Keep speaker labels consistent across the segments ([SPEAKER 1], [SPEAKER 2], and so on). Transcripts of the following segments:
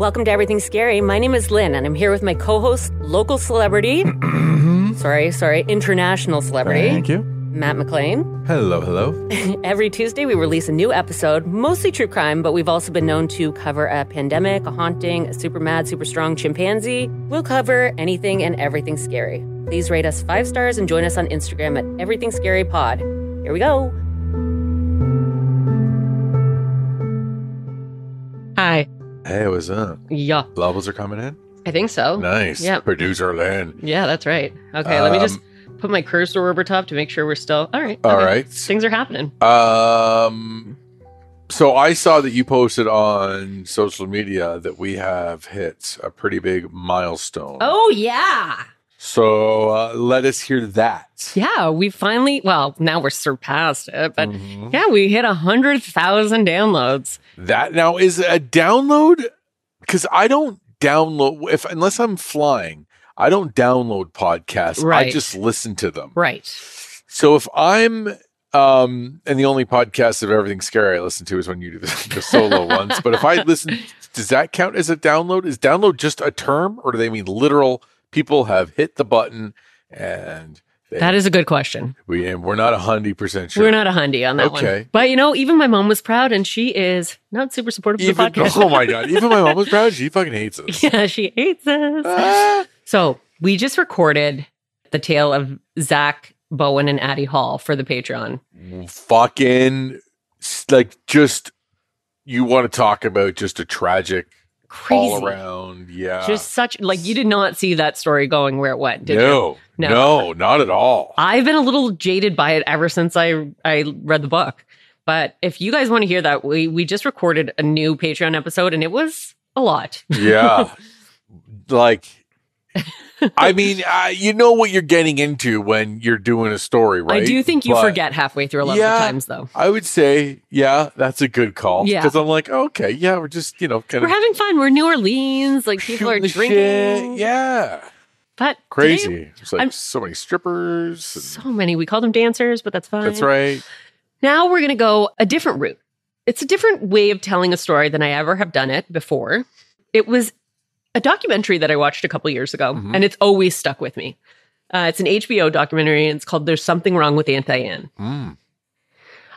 [SPEAKER 1] Welcome to Everything Scary. My name is Lynn, and I'm here with my co host, local celebrity. sorry, sorry, international celebrity,
[SPEAKER 2] Thank you.
[SPEAKER 1] Matt McLean.
[SPEAKER 2] Hello, hello.
[SPEAKER 1] Every Tuesday, we release a new episode, mostly true crime, but we've also been known to cover a pandemic, a haunting, a super mad, super strong chimpanzee. We'll cover anything and everything scary. Please rate us five stars and join us on Instagram at Everything Scary Pod. Here we go.
[SPEAKER 2] Hey, what's up?
[SPEAKER 1] Yeah,
[SPEAKER 2] Levels are coming in.
[SPEAKER 1] I think so.
[SPEAKER 2] Nice.
[SPEAKER 1] Yep.
[SPEAKER 2] Producer Lynn.
[SPEAKER 1] Yeah, that's right. Okay, let me just
[SPEAKER 2] Um,
[SPEAKER 1] put my cursor over top to make sure we're still all right.
[SPEAKER 2] All
[SPEAKER 1] okay.
[SPEAKER 2] right.
[SPEAKER 1] Things are happening.
[SPEAKER 2] Um. So I saw that you posted on social media that we have hit a pretty big milestone.
[SPEAKER 1] Oh yeah.
[SPEAKER 2] So uh, let us hear that.
[SPEAKER 1] Yeah, we finally well, now we're surpassed it, but
[SPEAKER 2] Mhm.
[SPEAKER 1] yeah, we hit a hundred thousand downloads.
[SPEAKER 2] That now is a download because I don't download if unless I'm flying. I don't download podcasts. I just listen to them.
[SPEAKER 1] Right.
[SPEAKER 2] So if I'm um and the only podcast of everything scary I listen to is when you do the, the solo ones. But if I listen, does that count as a download? Is download just a term, or do they mean literal? People have hit the button, and they,
[SPEAKER 1] That is a good question.
[SPEAKER 2] we and we're not a hundred percent sure.
[SPEAKER 1] We're not a hundy on that
[SPEAKER 2] Okay.
[SPEAKER 1] one. But you know, even my mom was proud and she is not super supportive
[SPEAKER 2] even
[SPEAKER 1] of the podcast.
[SPEAKER 2] oh my god! Even my mom was proud. She fucking hates us.
[SPEAKER 1] yeah, she hates us.
[SPEAKER 2] Ah.
[SPEAKER 1] So we just recorded the tale of Zach Bowen and Addie Hall for the Patreon.
[SPEAKER 2] fucking like just you want to talk about just a tragic
[SPEAKER 1] Crazy.
[SPEAKER 2] all around. Yeah.
[SPEAKER 1] Just such like you did not see that story going where it went, did you?
[SPEAKER 2] no,
[SPEAKER 1] No.
[SPEAKER 2] no, not at all.
[SPEAKER 1] I've been a little jaded by it ever since I I read the book. But if you guys want to hear that, we we just recorded a new Patreon episode and it was a lot.
[SPEAKER 2] yeah like i mean uh, you know what you're getting into when you're doing a story right
[SPEAKER 1] I do think you
[SPEAKER 2] But
[SPEAKER 1] forget halfway through a lot
[SPEAKER 2] Yeah.
[SPEAKER 1] of times though.
[SPEAKER 2] i would say yeah that's a good call
[SPEAKER 1] Yeah.
[SPEAKER 2] because i'm like okay yeah we're just you know kind
[SPEAKER 1] We're
[SPEAKER 2] of
[SPEAKER 1] having fun. We're New Orleans, like people are drinking.
[SPEAKER 2] shit. yeah
[SPEAKER 1] But today-
[SPEAKER 2] crazy it's like
[SPEAKER 1] I'm-
[SPEAKER 2] so many strippers and-
[SPEAKER 1] so many. We call them dancers, but that's fine.
[SPEAKER 2] that's right
[SPEAKER 1] Now we're going to go a different route. It's a different way of telling a story than I ever have done it before. It was a documentary that I watched a couple years ago,
[SPEAKER 2] Mhm.
[SPEAKER 1] and it's always stuck with me. Uh, it's an HBO documentary, and it's called "There's Something Wrong with Aunt Diane."
[SPEAKER 2] Mm.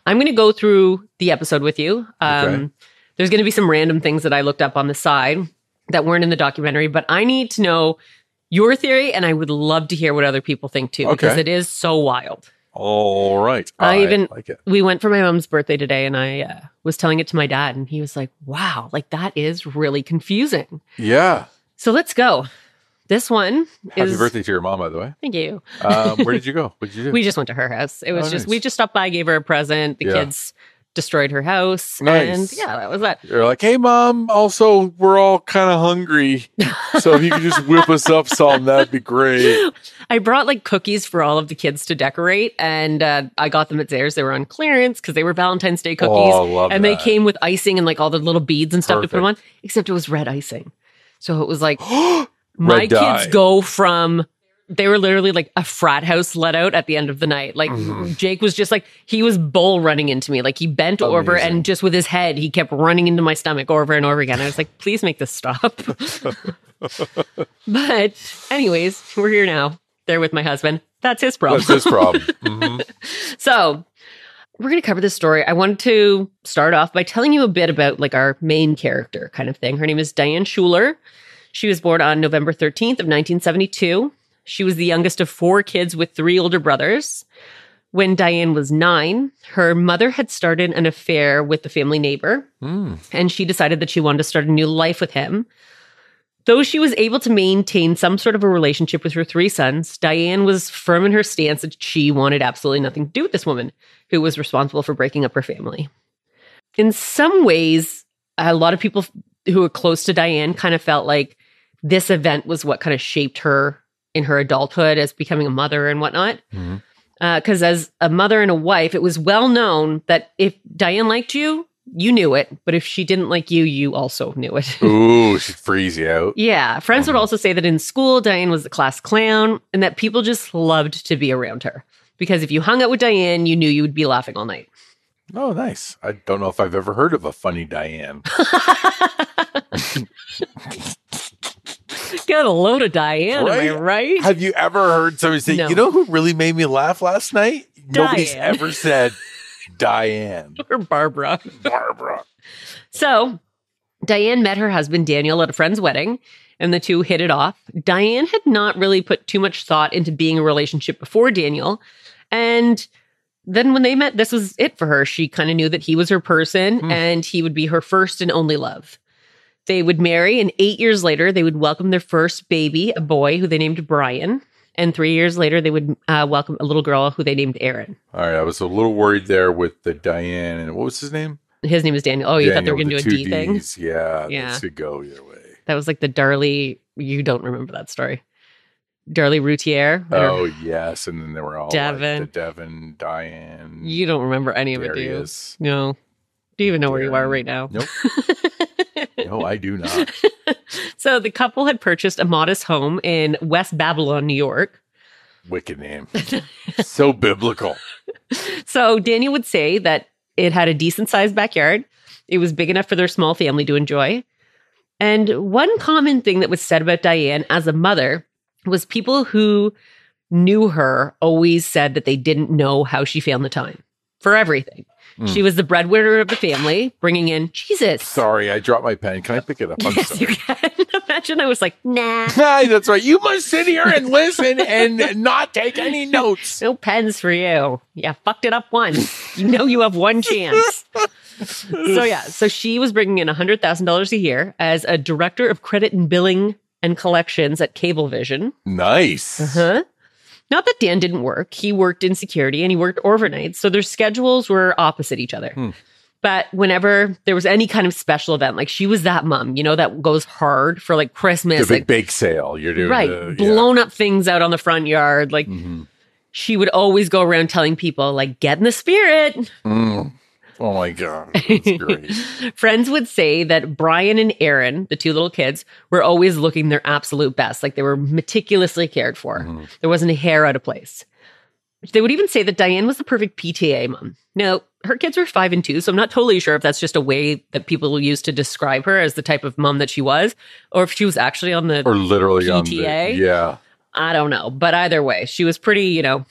[SPEAKER 1] I'm going to go through the episode with you. Um,
[SPEAKER 2] Okay.
[SPEAKER 1] There's going to be some random things that I looked up on the side that weren't in the documentary, but I need to know your theory, and I would love to hear what other people think too, because it is so wild.
[SPEAKER 2] All right
[SPEAKER 1] I even-
[SPEAKER 2] like it
[SPEAKER 1] we went for my mom's birthday today and I uh, was telling it to my dad and he was like, wow, like that is really confusing.
[SPEAKER 2] yeah
[SPEAKER 1] So let's go. This one
[SPEAKER 2] happy
[SPEAKER 1] is.
[SPEAKER 2] birthday to your mom by the way
[SPEAKER 1] Thank you.
[SPEAKER 2] um, where did you go what did you do
[SPEAKER 1] We just went to her house. It was
[SPEAKER 2] Oh,
[SPEAKER 1] just,
[SPEAKER 2] nice.
[SPEAKER 1] we just stopped by, gave her a present. The
[SPEAKER 2] Yeah.
[SPEAKER 1] kids destroyed her house.
[SPEAKER 2] Nice.
[SPEAKER 1] And yeah, that was that.
[SPEAKER 2] You're like, hey, mom. Also, we're all kind of hungry, so if you could just whip us up some, that'd be great.
[SPEAKER 1] I brought like cookies for all of the kids to decorate and uh, I got them at Zehrs. They were on clearance because they were Valentine's Day cookies.
[SPEAKER 2] Oh, love
[SPEAKER 1] and they came with icing and like all the little beads and stuff to put them on, except it was red icing. So it was like, my
[SPEAKER 2] dye.
[SPEAKER 1] kids go from they were literally like a frat house let out at the end of the night. Like
[SPEAKER 2] Mhm.
[SPEAKER 1] Jake was just like he was bull running into me. Like he bent over and just with his head he kept running into my stomach over and over again. I was like, please make this stop. but anyways, we're here now. They're with my husband. That's his problem.
[SPEAKER 2] That's his problem. Mhm.
[SPEAKER 1] So we're going to cover this story. I wanted to start off by telling you a bit about like our main character kind of thing. Her name is Diane Schuler. She was born on November 13th of 1972. She was the youngest of four kids with three older brothers. When Diane was nine, her mother had started an affair with the family neighbor,
[SPEAKER 2] Mm.
[SPEAKER 1] and she decided that she wanted to start a new life with him. Though she was able to maintain some sort of a relationship with her three sons, Diane was firm in her stance that she wanted absolutely nothing to do with this woman who was responsible for breaking up her family. In some ways, a lot of people who were close to Diane kind of felt like this event was what kind of shaped her in her adulthood as becoming a mother and whatnot. Because as a mother and a wife, it was well known that if Diane liked you, you knew it. But if she didn't like you, you also knew it.
[SPEAKER 2] Ooh, she'd freeze you out.
[SPEAKER 1] yeah. Friends would
[SPEAKER 2] Mhm.
[SPEAKER 1] also say that in school, Diane was the class clown and that people just loved to be around her. Because if you hung out with Diane, you knew you would be laughing all night.
[SPEAKER 2] Oh, nice. I don't know if I've ever heard of a funny Diane.
[SPEAKER 1] Got a load of Diane, am I
[SPEAKER 2] Right?
[SPEAKER 1] right?
[SPEAKER 2] Have you ever heard somebody say,
[SPEAKER 1] No.
[SPEAKER 2] you know who really made me laugh last night? Nobody's
[SPEAKER 1] Diane.
[SPEAKER 2] ever said Diane.
[SPEAKER 1] or Barbara.
[SPEAKER 2] Barbara.
[SPEAKER 1] So Diane met her husband Daniel at a friend's wedding, and the two hit it off. Diane had not really put too much thought into being a relationship before Daniel. And then when they met, this was it for her. She kind of knew that he was her person
[SPEAKER 2] Hmm.
[SPEAKER 1] and he would be her first and only love. They would marry, and eight years later, they would welcome their first baby, a boy who they named Bryan. And three years later, they would uh, welcome a little girl who they named Erin.
[SPEAKER 2] All right. I was a little worried there with the Diane and what was his name?
[SPEAKER 1] His name is Daniel. Oh, you thought they were going to do a D
[SPEAKER 2] the
[SPEAKER 1] D
[SPEAKER 2] two
[SPEAKER 1] thing?
[SPEAKER 2] Yeah.
[SPEAKER 1] Yeah.
[SPEAKER 2] This could go either way.
[SPEAKER 1] That was like the Darley. You don't remember that story. Darlie Routier.
[SPEAKER 2] Oh, yes. And then they were all
[SPEAKER 1] Devin.
[SPEAKER 2] like the Devin, Diane,
[SPEAKER 1] You don't remember any of it, do you? No. Do you even know where you are right now?
[SPEAKER 2] Nope. No, I do not.
[SPEAKER 1] so the couple had purchased a modest home in West Babylon, New York.
[SPEAKER 2] Wicked name. so biblical.
[SPEAKER 1] So Daniel would say that it had a decent sized backyard. It was big enough for their small family to enjoy. And one common thing that was said about Diane as a mother was people who knew her always said that they didn't know how she found the time for everything.
[SPEAKER 2] Mm.
[SPEAKER 1] She was the breadwinner of the family, bringing in Jesus.
[SPEAKER 2] Sorry, I dropped my pen. Can I pick it up? I'm
[SPEAKER 1] Yes, you
[SPEAKER 2] sorry.
[SPEAKER 1] can. Imagine I was like, nah,
[SPEAKER 2] that's right. You must sit here and listen and not take any notes.
[SPEAKER 1] no pens for you. Yeah, fucked it up once. You know you have one chance. so yeah, so she was bringing in hundred thousand dollars a year as a director of credit and billing and collections at Cablevision.
[SPEAKER 2] Nice.
[SPEAKER 1] Uh-huh. Not that Dan didn't work. He worked in security and he worked overnight, so their schedules were opposite each other.
[SPEAKER 2] Hmm.
[SPEAKER 1] But whenever there was any kind of special event, like she was that mom, you know, that goes hard for like
[SPEAKER 2] The
[SPEAKER 1] Christmas,
[SPEAKER 2] big
[SPEAKER 1] like
[SPEAKER 2] bake sale. You're doing
[SPEAKER 1] right,
[SPEAKER 2] the,
[SPEAKER 1] blown up things out on the front yard. Like
[SPEAKER 2] Yeah. Mhm.
[SPEAKER 1] she would always go around telling people, like, get in the spirit.
[SPEAKER 2] Mm. Oh my god, that's great.
[SPEAKER 1] Friends would say that Bryan and Erin, the two little kids, were always looking their absolute best. Like they were meticulously cared for.
[SPEAKER 2] Mhm.
[SPEAKER 1] There wasn't a hair out of place. They would even say that Diane was the perfect PTA mom. Now, her kids were five and two, so I'm not totally sure if that's just a way that people use to describe her as the type of mom that she was, or if she was actually on the
[SPEAKER 2] Or literally on the
[SPEAKER 1] PTA?
[SPEAKER 2] yeah.
[SPEAKER 1] I don't know. But either way, she was pretty, you know,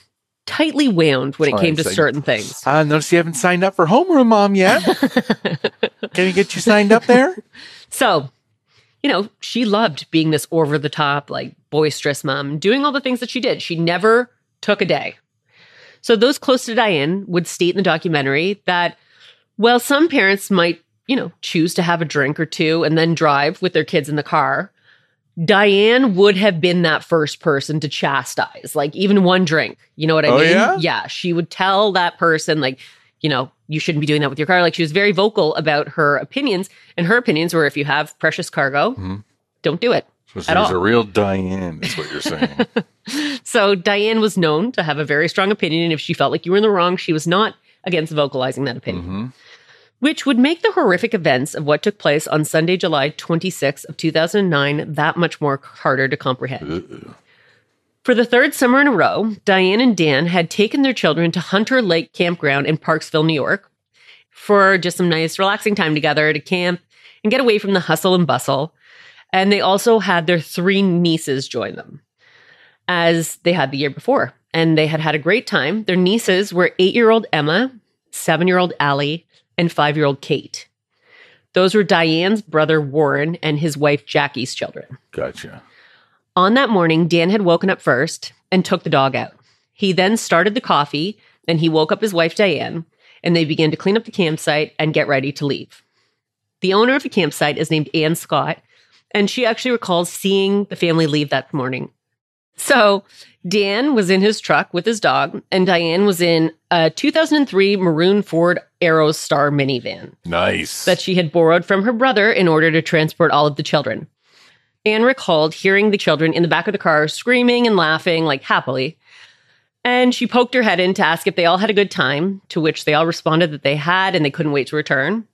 [SPEAKER 1] tightly wound when it came
[SPEAKER 2] to
[SPEAKER 1] certain things.
[SPEAKER 2] I notice you haven't signed up for homeroom, mom, yet. Can we get you signed up there?
[SPEAKER 1] So, you know, she loved being this over the top, like boisterous mom, doing all the things that she did. She never took a day. So, those close to Diane would state in the documentary that, well, some parents might, you know, choose to have a drink or two and then drive with their kids in the car. Diane would have been that first person to chastise, like even one drink. You know what I
[SPEAKER 2] Oh,
[SPEAKER 1] mean?
[SPEAKER 2] yeah?
[SPEAKER 1] Yeah. She would tell that person, like, you know, you shouldn't be doing that with your car. Like she was very vocal about her opinions, and her opinions were if you have precious cargo,
[SPEAKER 2] Mhm.
[SPEAKER 1] don't do it.
[SPEAKER 2] So
[SPEAKER 1] At all.
[SPEAKER 2] a real Diane, is what you're saying.
[SPEAKER 1] So Diane was known to have a very strong opinion, and if she felt like you were in the wrong, she was not against vocalizing that opinion.
[SPEAKER 2] hmm
[SPEAKER 1] which would make the horrific events of what took place on Sunday, July 26 of 2009 that much more harder to comprehend. For the third summer in a row, Diane and Dan had taken their children to Hunter Lake Campground in Parksville, New York, for just some nice, relaxing time together to camp and get away from the hustle and bustle. And they also had their three nieces join them, as they had the year before. And they had had a great time. Their nieces were eight year old Emma, seven year old Allie, and five year old Kate. Those were Diane's brother Warren and his wife Jackie's children.
[SPEAKER 2] Gotcha.
[SPEAKER 1] On that morning, Dan had woken up first and took the dog out. He then started the coffee and he woke up his wife Diane and they began to clean up the campsite and get ready to leave. The owner of the campsite is named Ann Scott and she actually recalls seeing the family leave that morning. So Dan was in his truck with his dog and Diane was in a 2003 maroon Ford Aerostar minivan
[SPEAKER 2] Nice.
[SPEAKER 1] that she had borrowed from her brother in order to transport all of the children. Anne recalled hearing the children in the back of the car screaming and laughing like happily. And she poked her head in to ask if they all had a good time, to which they all responded that they had and they couldn't wait to return.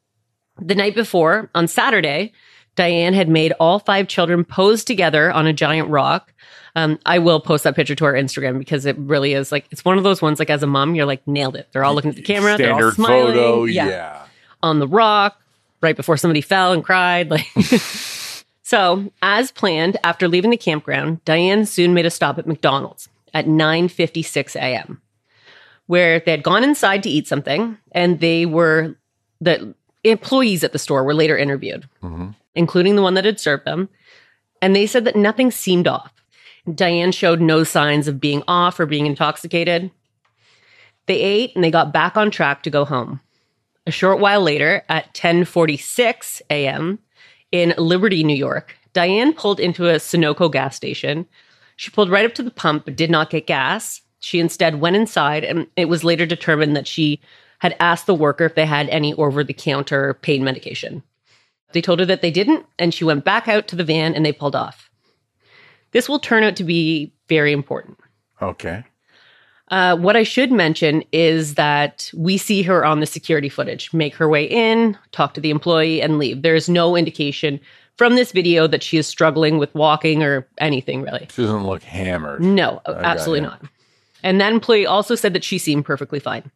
[SPEAKER 1] The night before, on Saturday, Diane had made all five children pose together on a giant rock. Um, I will post that picture to our Instagram because it really is like it's one of those ones. Like as a mom, you're like nailed it. They're all looking at the camera. they're all smiling.
[SPEAKER 2] photo. Yeah.
[SPEAKER 1] on the rock right before somebody fell and cried. Like, so as planned, after leaving the campground, Diane soon made a stop at McDonald's at 9:56 a.m., where they had gone inside to eat something, and they were the employees at the store were later interviewed,
[SPEAKER 2] Mhm.
[SPEAKER 1] Including the one that had served them, and they said that nothing seemed off. Diane showed no signs of being off or being intoxicated. They ate and they got back on track to go home. A short while later, at 10:46 a.m. in Liberty, New York, Diane pulled into a Sunoco gas station. She pulled right up to the pump but did not get gas. She instead went inside, and it was later determined that she had asked the worker if they had any over-the-counter pain medication. They told her that they didn't, and she went back out to the van and they pulled off. This will turn out to be very important.
[SPEAKER 2] Okay.
[SPEAKER 1] Uh, what I should mention is that we see her on the security footage make her way in, talk to the employee, and leave. There is no indication from this video that she is struggling with walking or anything really.
[SPEAKER 2] She doesn't look hammered.
[SPEAKER 1] No,
[SPEAKER 2] got
[SPEAKER 1] absolutely not. And that employee also said that she seemed perfectly fine.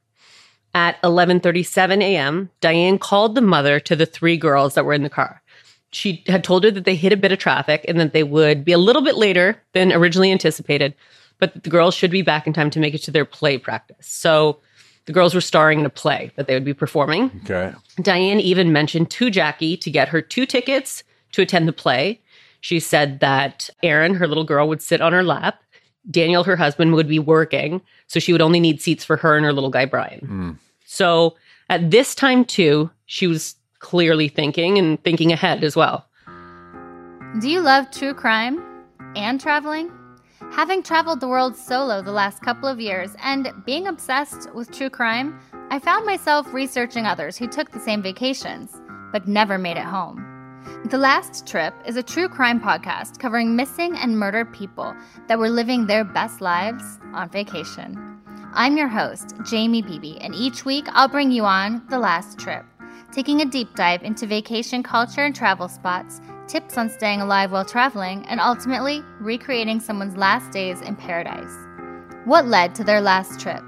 [SPEAKER 1] At 11:37 a.m., Diane called the mother to the three girls that were in the car. She had told her that they hit a bit of traffic and that they would be a little bit later than originally anticipated, but that the girls should be back in time to make it to their play practice. So the girls were starring in a play that they would be performing.
[SPEAKER 2] Okay.
[SPEAKER 1] Diane even mentioned to Jackie to get her two tickets to attend the play. She said that Erin, her little girl, would sit on her lap. Daniel, her husband, would be working. So she would only need seats for her and her little guy, Bryan.
[SPEAKER 2] Mm.
[SPEAKER 1] So at this time, too, she was clearly thinking and thinking ahead as well.
[SPEAKER 3] Do you love true crime and traveling? Having traveled the world solo the last couple of years and being obsessed with true crime, I found myself researching others who took the same vacations, but never made it home. The Last Trip is a true crime podcast covering missing and murdered people that were living their best lives on vacation. I'm your host, Jamie Beebe, and each week I'll bring you on The Last Trip, taking a deep dive into vacation culture and travel spots, tips on staying alive while traveling, and ultimately recreating someone's last days in paradise. What led to their last trip?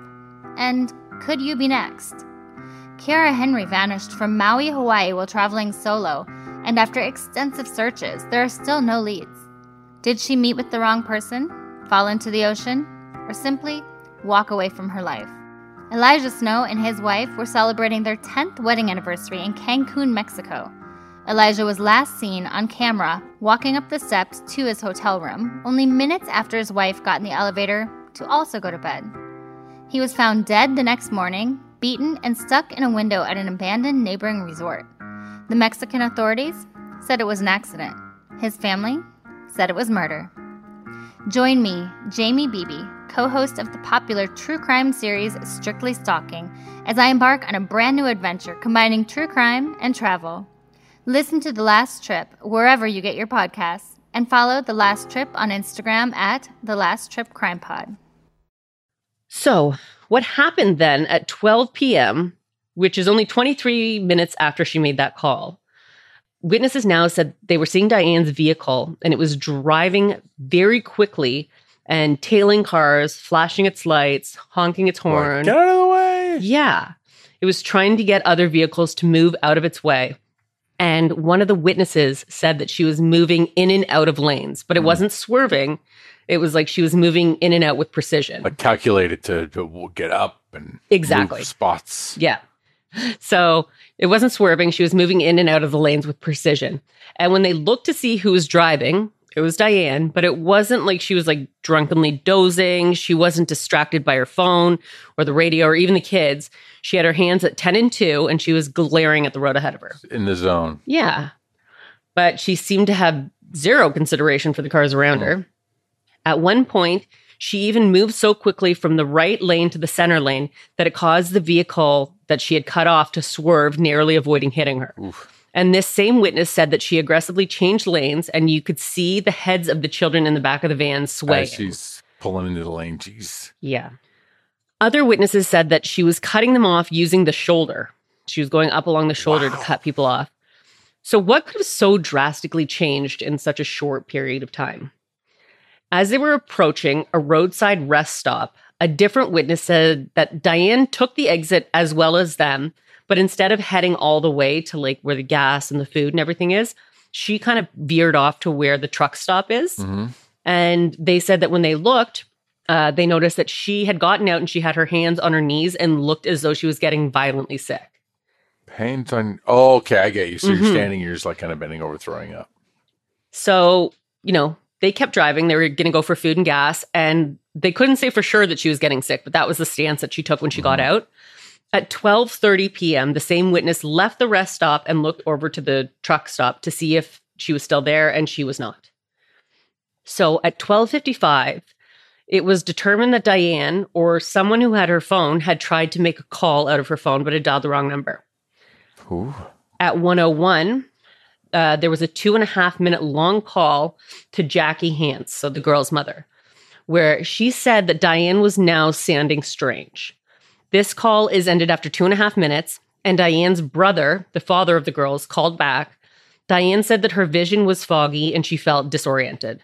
[SPEAKER 3] And could you be next? Kiara Henry vanished from Maui, Hawaii while traveling solo, and after extensive searches, there are still no leads. Did she meet with the wrong person, fall into the ocean, or simply walk away from her life? Elijah Snow and his wife were celebrating their 10th wedding anniversary in Cancun, Mexico. Elijah was last seen on camera walking up the steps to his hotel room only minutes after his wife got in the elevator to also go to bed. He was found dead the next morning, beaten, and stuck in a window at an abandoned neighboring resort. The Mexican authorities said it was an accident. His family said it was murder. Join me, Jamie Beebe, co host of the popular true crime series Strictly Stalking, as I embark on a brand new adventure combining true crime and travel. Listen to The Last Trip wherever you get your podcasts and follow The Last Trip on Instagram at The Last Trip Crime Pod.
[SPEAKER 1] So, what happened then at 12 p.m., which is only 23 minutes after she made that call? Witnesses now said they were seeing Diane's vehicle and it was driving very quickly and tailing cars, flashing its lights, honking its horn.
[SPEAKER 2] Get out of the way.
[SPEAKER 1] Yeah. It was trying to get other vehicles to move out of its way. And one of the witnesses said that she was moving in and out of lanes, but it
[SPEAKER 2] Hmm.
[SPEAKER 1] wasn't swerving. It was like she was moving in and out with precision.
[SPEAKER 2] Like calculated to, to get up and
[SPEAKER 1] Exactly.
[SPEAKER 2] spots.
[SPEAKER 1] Yeah. So it wasn't swerving. She was moving in and out of the lanes with precision. And when they looked to see who was driving, it was Diane, but it wasn't like she was like drunkenly dozing. She wasn't distracted by her phone or the radio or even the kids. She had her hands at 10 and 2 and she was glaring at the road ahead of her.
[SPEAKER 2] In the zone.
[SPEAKER 1] Yeah. But she seemed to have zero consideration for the cars around her. Hmm. At one point, she even moved so quickly from the right lane to the center lane that it caused the vehicle that she had cut off to swerve, narrowly avoiding hitting her.
[SPEAKER 2] Oof.
[SPEAKER 1] And this same witness said that she aggressively changed lanes and you could see the heads of the children in the back of the van swaying.
[SPEAKER 2] As she's pulling into the lane. Jeez.
[SPEAKER 1] Yeah. Other witnesses said that she was cutting them off using the shoulder. She was going up along the shoulder to cut people off. So, what could have so drastically changed in such a short period of time? As they were approaching a roadside rest stop, a different witness said that Diane took the exit as well as them, but instead of heading all the way to like where the gas and the food and everything is, she kind of veered off to where the truck stop is.
[SPEAKER 2] Mhm.
[SPEAKER 1] And they said that when they looked, uh, they noticed that she had gotten out and she had her hands on her knees and looked as though she was getting violently sick.
[SPEAKER 2] Pains on. Oh, okay, I get you. So
[SPEAKER 1] Mhm.
[SPEAKER 2] you're standing, you're just like kind of bending over, throwing up.
[SPEAKER 1] So, you know, they kept driving. They were going to go for food and gas, and they couldn't say for sure that she was getting sick, but that was the stance that she took when she got out. At 12:30 p.m., the same witness left the rest stop and looked over to the truck stop to see if she was still there, and she was not. So, at 12:55, it was determined that Diane or someone who had her phone had tried to make a call out of her phone but had dialed the wrong number
[SPEAKER 2] Ooh.
[SPEAKER 1] at 101 uh, there was a two and a half minute long call to jackie hance so the girl's mother where she said that diane was now sounding strange this call is ended after two and a half minutes and diane's brother the father of the girls called back diane said that her vision was foggy and she felt disoriented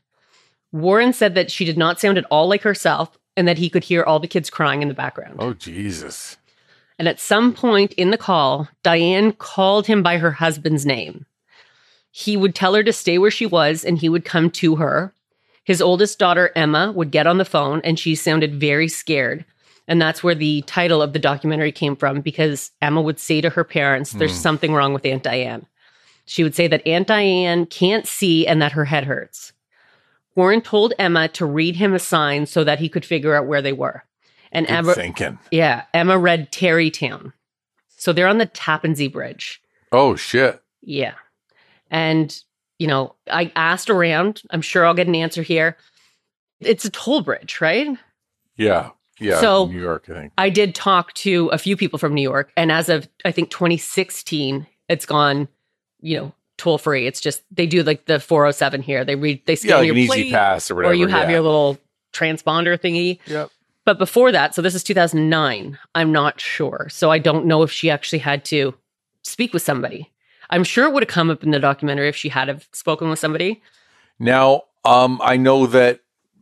[SPEAKER 1] warren said that she did not sound at all like herself and that he could hear all the kids crying in the background
[SPEAKER 2] Oh, Jesus.
[SPEAKER 1] and at some point in the call, Diane called him by her husband's name. He would tell her to stay where she was and he would come to her. His oldest daughter, Emma, would get on the phone and she sounded very scared. And that's where the title of the documentary came from because Emma would say to her parents, There's
[SPEAKER 2] Hmm.
[SPEAKER 1] something wrong with Aunt Diane. She would say that Aunt Diane can't see and that her head hurts. Warren told Emma to read him a sign so that he could figure out where they were. And
[SPEAKER 2] Good
[SPEAKER 1] Emma,
[SPEAKER 2] thinking.
[SPEAKER 1] yeah, Emma read Tarrytown. So they're on the Tappan Zee Bridge.
[SPEAKER 2] Oh, shit.
[SPEAKER 1] Yeah. And, you know, I asked around. I'm sure I'll get an answer here. It's a toll bridge, right?
[SPEAKER 2] Yeah. Yeah.
[SPEAKER 1] So-
[SPEAKER 2] New York, I think.
[SPEAKER 1] I did talk to a few people from New York. And as of, I think, 2016, it's gone, you know, toll free. It's just, they do like the 407 here. They read, they scan Yeah,
[SPEAKER 2] like
[SPEAKER 1] your
[SPEAKER 2] an
[SPEAKER 1] plate,
[SPEAKER 2] E-ZPass or whatever.
[SPEAKER 1] or you have
[SPEAKER 2] yeah.
[SPEAKER 1] your little transponder thingy.
[SPEAKER 2] Yep.
[SPEAKER 1] But before that, so this is 2009, I'm not sure. So I don't know if she actually had to speak with somebody. I'm sure it would have come up in the documentary if she had have spoken with somebody.
[SPEAKER 2] Now, um, I know that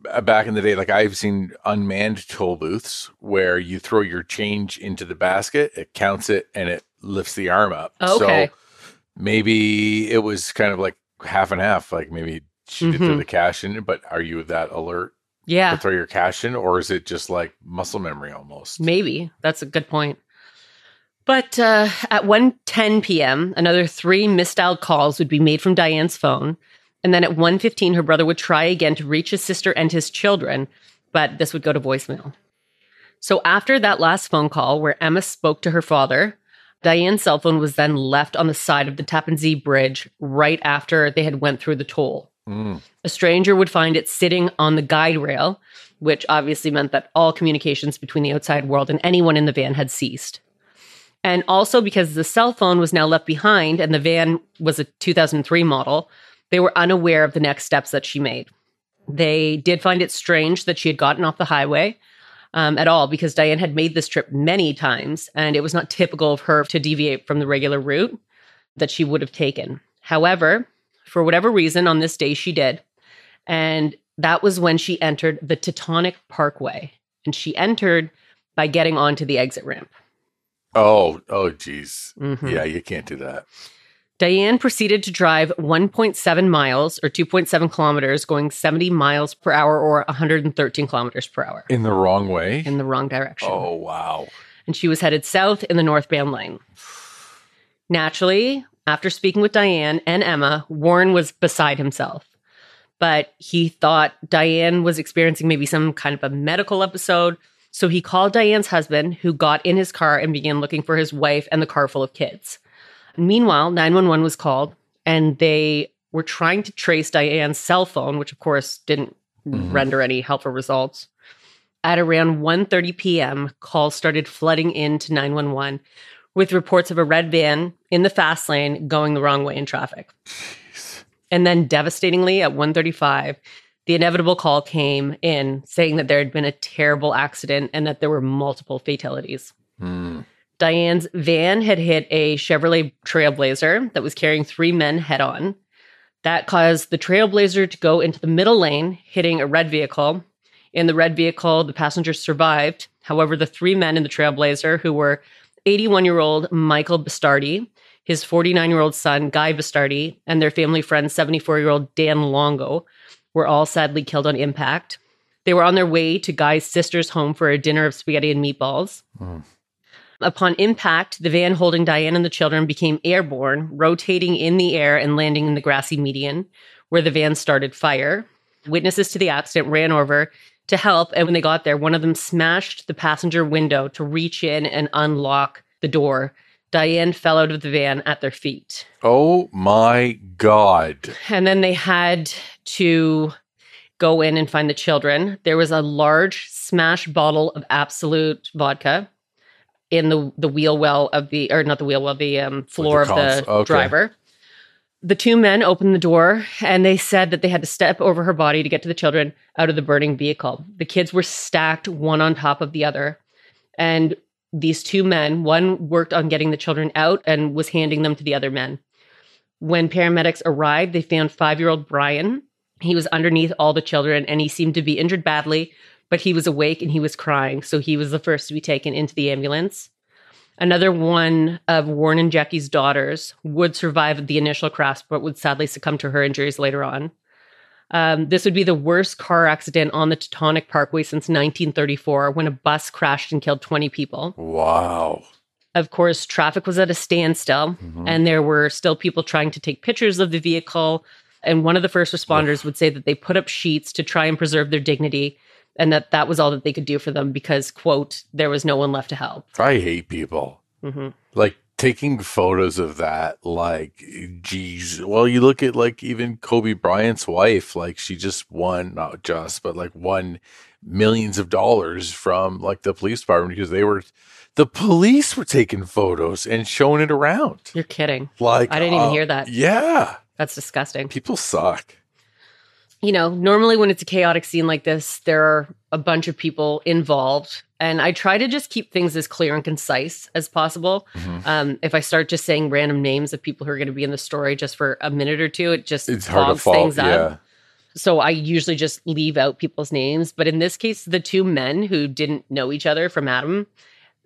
[SPEAKER 2] uh, back in the day, like I've seen unmanned toll booths where you throw your change into the basket, it counts it, and it lifts the arm up.
[SPEAKER 1] Okay.
[SPEAKER 2] So maybe it was kind of like half and half. Like maybe she did throw
[SPEAKER 1] Mhm.
[SPEAKER 2] the cash in, but are you that alert
[SPEAKER 1] Yeah,
[SPEAKER 2] to throw your cash in, or is it just like muscle memory almost?
[SPEAKER 1] maybe. That's a good point. But uh, at 1:10 p.m., another three misdialed calls would be made from Diane's phone, and then at 1:15, her brother would try again to reach his sister and his children, but this would go to voicemail. So after that last phone call, where Emma spoke to her father, Diane's cell phone was then left on the side of the Tappan Zee Bridge right after they had went through the toll.
[SPEAKER 2] Mm.
[SPEAKER 1] A stranger would find it sitting on the guide rail, which obviously meant that all communications between the outside world and anyone in the van had ceased. And also because the cell phone was now left behind and the van was a 2003 model, they were unaware of the next steps that she made. They did find it strange that she had gotten off the highway um, at all because Diane had made this trip many times and it was not typical of her to deviate from the regular route that she would have taken. However, for whatever reason, on this day she did. And that was when she entered the Taconic Parkway. And she entered by getting onto the exit ramp.
[SPEAKER 2] Oh, oh, geez.
[SPEAKER 1] Mhm.
[SPEAKER 2] Yeah, you can't do that.
[SPEAKER 1] Diane proceeded to drive 1.7 miles or 2.7 kilometers, going 70 miles per hour or 113 kilometers per hour
[SPEAKER 2] In the wrong way.
[SPEAKER 1] in the wrong direction.
[SPEAKER 2] Oh, wow.
[SPEAKER 1] and she was headed south in the northbound lane. Naturally, after speaking with Diane and Emma, Warren was beside himself. But he thought Diane was experiencing maybe some kind of a medical episode. So he called Diane's husband, who got in his car and began looking for his wife and the car full of kids. Meanwhile, 911 was called and they were trying to trace Diane's cell phone, which of course didn't
[SPEAKER 2] Mhm.
[SPEAKER 1] render any helpful results. At around 1:30 p.m., calls started flooding into 911 with reports of a red van in the fast lane going the wrong way in traffic.
[SPEAKER 2] Jeez.
[SPEAKER 1] And then devastatingly at 1:35, the inevitable call came in saying that there had been a terrible accident and that there were multiple fatalities.
[SPEAKER 2] Mm.
[SPEAKER 1] Diane's van had hit a Chevrolet Trailblazer that was carrying three men head on. That caused the Trailblazer to go into the middle lane, hitting a red vehicle. In the red vehicle, the passengers survived. However, the three men in the Trailblazer, who were 81 year old Michael Bastardi, his 49 year old son, Guy Bastardi, and their family friend, 74 year old Dan Longo, were all sadly killed on impact. They were on their way to Guy's sister's home for a dinner of spaghetti and meatballs.
[SPEAKER 2] Mm.
[SPEAKER 1] Upon impact, the van holding Diane and the children became airborne, rotating in the air and landing in the grassy median, where the van started fire. Witnesses to the accident ran over to help, and when they got there, one of them smashed the passenger window to reach in and unlock the door. Diane fell out of the van at their feet.
[SPEAKER 2] Oh my God.
[SPEAKER 1] And then they had to go in and find the children. There was a large smashed bottle of Absolut vodka in the the wheel well of the or not the wheel well the um, floor
[SPEAKER 2] the
[SPEAKER 1] of the
[SPEAKER 2] okay.
[SPEAKER 1] driver. The two men opened the door and they said that they had to step over her body to get to the children out of the burning vehicle. The kids were stacked one on top of the other. And these two men, one worked on getting the children out and was handing them to the other men. When paramedics arrived, they found five year old Bryan. He was underneath all the children and he seemed to be injured badly, but he was awake and he was crying. So he was the first to be taken into the ambulance. Another one of Warren and Jackie's daughters would survive the initial crash, but would sadly succumb to her injuries later on. Um, this would be the worst car accident on the Taconic Parkway since 1934 when a bus crashed and killed 20 people.
[SPEAKER 2] Wow.
[SPEAKER 1] Of course, traffic was at a standstill,
[SPEAKER 2] Mhm.
[SPEAKER 1] and there were still people trying to take pictures of the vehicle. And one of the first responders would say that they put up sheets to try and preserve their dignity, and that that was all that they could do for them because, quote, there was no one left to help.
[SPEAKER 2] I hate people.
[SPEAKER 1] hmm
[SPEAKER 2] Like taking photos of that, like, geez. Well, you look at like even Kobe Bryant's wife, like she just won, not just, but like won millions of dollars from like the police department because they were, the police were taking photos and showing it around.
[SPEAKER 1] You're kidding.
[SPEAKER 2] Like,
[SPEAKER 1] I didn't even
[SPEAKER 2] uh,
[SPEAKER 1] hear that.
[SPEAKER 2] Yeah.
[SPEAKER 1] That's disgusting.
[SPEAKER 2] People suck.
[SPEAKER 1] You know, normally when it's a chaotic scene like this, there are a bunch of people involved. And I try to just keep things as clear and concise as possible.
[SPEAKER 2] Mhm.
[SPEAKER 1] Um, if I start just saying random names of people who are going to be in the story just for a minute or two, it just
[SPEAKER 2] It's hard to
[SPEAKER 1] fogs things up. So I usually just leave out people's names. But in this case, the two men who didn't know each other from Adam,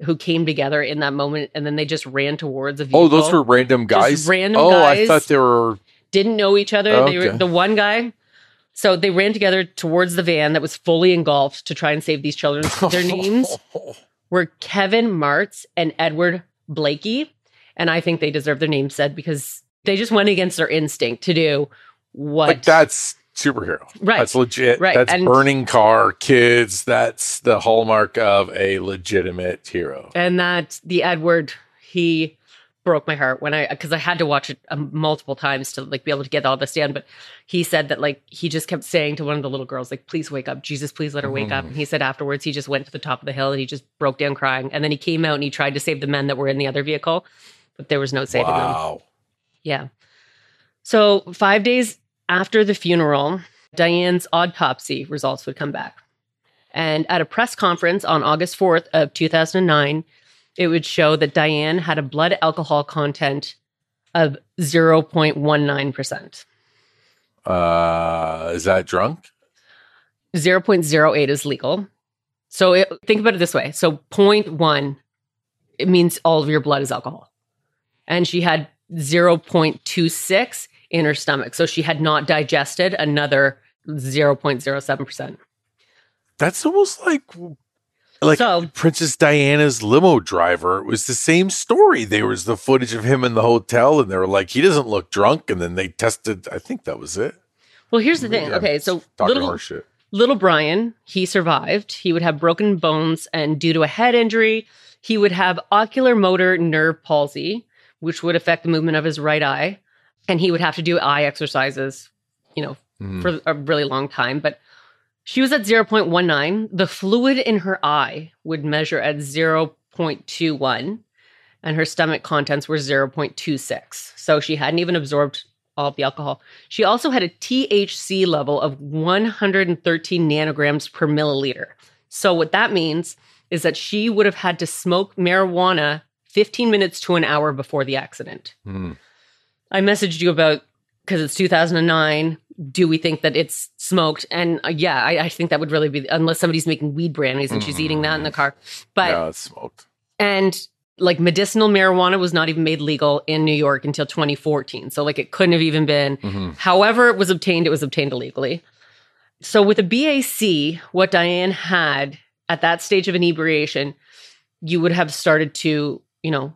[SPEAKER 1] who came together in that moment, and then they just ran towards a vehicle.
[SPEAKER 2] Oh, those were random guys.
[SPEAKER 1] random
[SPEAKER 2] oh, I thought they were.
[SPEAKER 1] didn't know each other. They were the one guy. So they ran together towards the van that was fully engulfed to try and save these children. Their names were Kevin Martz and Edward Blakey. And I think they deserve their names said because they just went against their instinct to do what
[SPEAKER 2] Like that's superhero.
[SPEAKER 1] Right.
[SPEAKER 2] That's legit.
[SPEAKER 1] Right.
[SPEAKER 2] That's
[SPEAKER 1] And-
[SPEAKER 2] burning car, kids. That's the hallmark of a legitimate hero.
[SPEAKER 1] and that the Edward, he broke my heart when I because I had to watch it um, multiple times to like be able to get all this down. But he said that like he just kept saying to one of the little girls like, "Please wake up, Jesus, please let her wake up."
[SPEAKER 2] Mhm.
[SPEAKER 1] And he said afterwards he just went to the top of the hill and he just broke down crying. And then he came out and he tried to save the men that were in the other vehicle, but there was no saving them.
[SPEAKER 2] Wow.
[SPEAKER 1] Yeah. So five days after the funeral, Diane's autopsy results would come back. And at a press conference on August 4th of 2009, it would show that Diane had a blood alcohol content of 0.19%.
[SPEAKER 2] Uh, is that drunk?
[SPEAKER 1] 0.08 is legal. So it, think about it this way. So 0.1, it means all of your blood is alcohol. And she had 0.26 in her stomach. So she had not digested another 0.07%.
[SPEAKER 2] That's almost like like
[SPEAKER 1] So-
[SPEAKER 2] Princess Diana's limo driver. It was the same story. There was the footage of him in the hotel, and they were like, he doesn't look drunk. And then they tested. I think that was it.
[SPEAKER 1] Well, here's the thing.
[SPEAKER 2] I'm
[SPEAKER 1] Okay, so little little Bryan, he survived. He would have broken bones, and due to a head injury, he would have ocular motor nerve palsy, which would affect the movement of his right eye, and he would have to do eye exercises, you know,
[SPEAKER 2] Mhm.
[SPEAKER 1] for a really long time. But she was at 0.19. The fluid in her eye would measure at 0.21, and her stomach contents were 0.26. So she hadn't even absorbed all of the alcohol. She also had a THC level of 113 nanograms per milliliter. So what that means is that she would have had to smoke marijuana 15 minutes to an hour before the accident.
[SPEAKER 2] Hmm.
[SPEAKER 1] I messaged you about because it's 2009. Do we think that it's smoked? And uh, yeah, I, I think that would really be unless somebody's making weed brandies and she's eating that in the car. But
[SPEAKER 2] yeah, it's smoked.
[SPEAKER 1] and like medicinal marijuana was not even made legal in New York until 2014. So like it couldn't have even been.
[SPEAKER 2] Mhm.
[SPEAKER 1] However, it was obtained, it was obtained illegally. So with a BAC, what Diane had at that stage of inebriation, you would have started to, you know,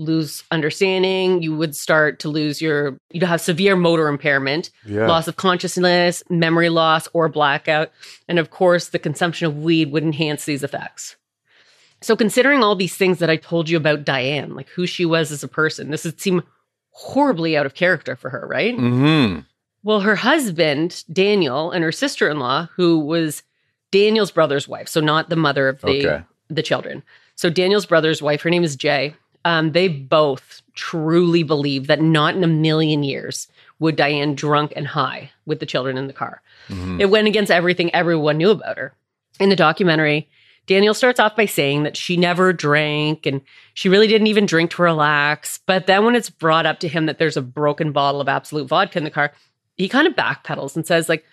[SPEAKER 1] lose understanding. You would start to lose your, you'd have severe motor impairment,
[SPEAKER 2] Yeah.
[SPEAKER 1] loss of consciousness, memory loss, or blackout. And of course, the consumption of weed would enhance these effects. So, considering all these things that I told you about Diane, like who she was as a person, this would seem horribly out of character for her, right?
[SPEAKER 2] hmm
[SPEAKER 1] Well, her husband, Daniel, and her sister in law, who was Daniel's brother's wife, so not the mother of the,
[SPEAKER 2] Okay.
[SPEAKER 1] the children. So, Daniel's brother's wife, her name is Jay. Um, they both truly believe that not in a million years would Diane drunk and high with the children in the car.
[SPEAKER 2] hmm
[SPEAKER 1] It went against everything everyone knew about her. In the documentary, Daniel starts off by saying that she never drank and she really didn't even drink to relax. But then when it's brought up to him that there's a broken bottle of Absolut vodka in the car, he kind of backpedals and says, like,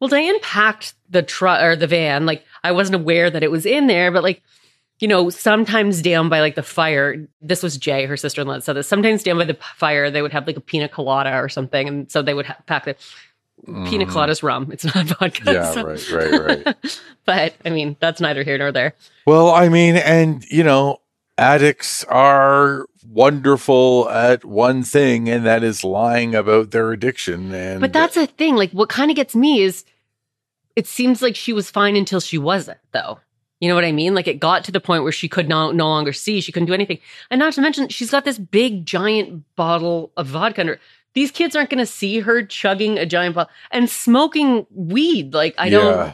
[SPEAKER 1] well, Diane packed the truck or the van. Like, I wasn't aware that it was in there, but like, you know, sometimes down by like the fire, this was Jay, her sister in law, said this. Sometimes down by the fire, they would have like a pina colada or something. And so they would ha- pack the pina
[SPEAKER 2] Mhm.
[SPEAKER 1] colada's rum. It's not vodka.
[SPEAKER 2] Yeah,
[SPEAKER 1] so-
[SPEAKER 2] right, right, right.
[SPEAKER 1] but I mean, that's neither here nor there.
[SPEAKER 2] Well, I mean, and you know, addicts are wonderful at one thing, and that is lying about their addiction. And
[SPEAKER 1] But that's a thing. Like, what kind of gets me is it seems like she was fine until she wasn't, though. You know what I mean? Like, it got to the point where she could no, no longer see. She couldn't do anything. And not to mention, she's got this big, giant bottle of vodka under. These kids aren't going to see her chugging a giant bottle and smoking weed. Like, I don't.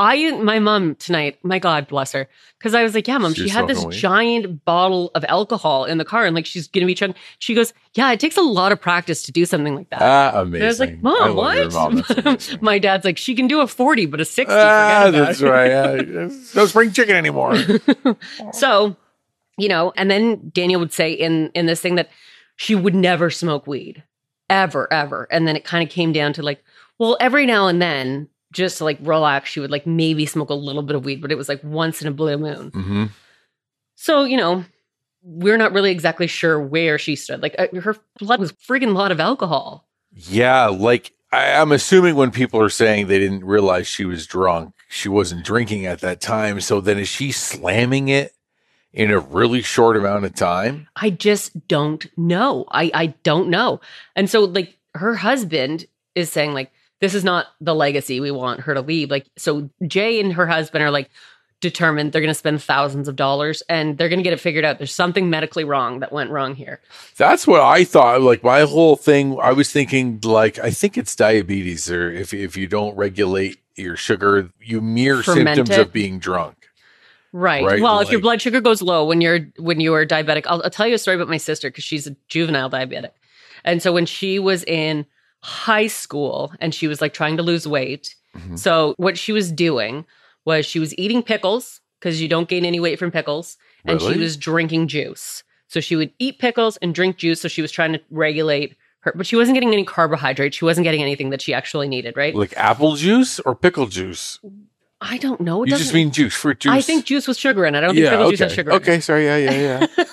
[SPEAKER 1] I my mom tonight, my God bless her, because I was like, yeah, mom,
[SPEAKER 2] She's
[SPEAKER 1] she had this giant bottle of alcohol in the car, and like she's gonna be chugging. She goes, yeah, it takes a lot of practice to do something like that.
[SPEAKER 2] Ah,
[SPEAKER 1] And. I was like, mom, what?
[SPEAKER 2] mom.
[SPEAKER 1] My dad's like, she can do a forty, but a sixty.
[SPEAKER 2] ah, that's
[SPEAKER 1] it."
[SPEAKER 2] right. No spring chicken anymore.
[SPEAKER 1] so, you know, and then Daniel would say in in this thing that she would never smoke weed, ever, ever. And then it kind of came down to like, well, every now and then, just to like relax, she would like maybe smoke a little bit of weed, but it was like once in a blue moon.
[SPEAKER 2] hmm
[SPEAKER 1] So, you know, we're not really exactly sure where she stood. Like uh, her blood was friggin' lot of alcohol.
[SPEAKER 2] Yeah, like I, I'm assuming when people are saying they didn't realize she was drunk, she wasn't drinking at that time. So then is she slamming it in a really short amount of time?
[SPEAKER 1] I just don't know. I I don't know. And so like her husband is saying like this is not the legacy we want her to leave. Like so Jay and her husband are like determined they're going to spend thousands of dollars and they're going to get it figured out. There's something medically wrong that went wrong here.
[SPEAKER 2] That's what I thought. Like my whole thing, I was thinking like I think it's diabetes, or if if you don't regulate your sugar, you mere
[SPEAKER 1] Ferment
[SPEAKER 2] symptoms
[SPEAKER 1] it.
[SPEAKER 2] of being drunk.
[SPEAKER 1] Right.
[SPEAKER 2] Right,
[SPEAKER 1] Well, if your blood sugar goes low when you're when you are diabetic, I'll, I'll tell you a story about my sister because she's a juvenile diabetic, and so when she was in high school and she was like trying to lose weight,
[SPEAKER 2] Mhm.
[SPEAKER 1] so what she was doing was she was eating pickles because you don't gain any weight from pickles, and
[SPEAKER 2] Really?
[SPEAKER 1] she was drinking juice. So she would eat pickles and drink juice. So she was trying to regulate her, but she wasn't getting any carbohydrates. She wasn't getting anything that she actually needed. Right?
[SPEAKER 2] Like apple juice or pickle juice?
[SPEAKER 1] I don't know. It
[SPEAKER 2] you just mean juice, fruit juice.
[SPEAKER 1] I think juice with sugar in it. I don't think
[SPEAKER 2] yeah.
[SPEAKER 1] pickle
[SPEAKER 2] Okay.
[SPEAKER 1] juice has sugar.
[SPEAKER 2] okay. Sorry. Yeah. Yeah. Yeah.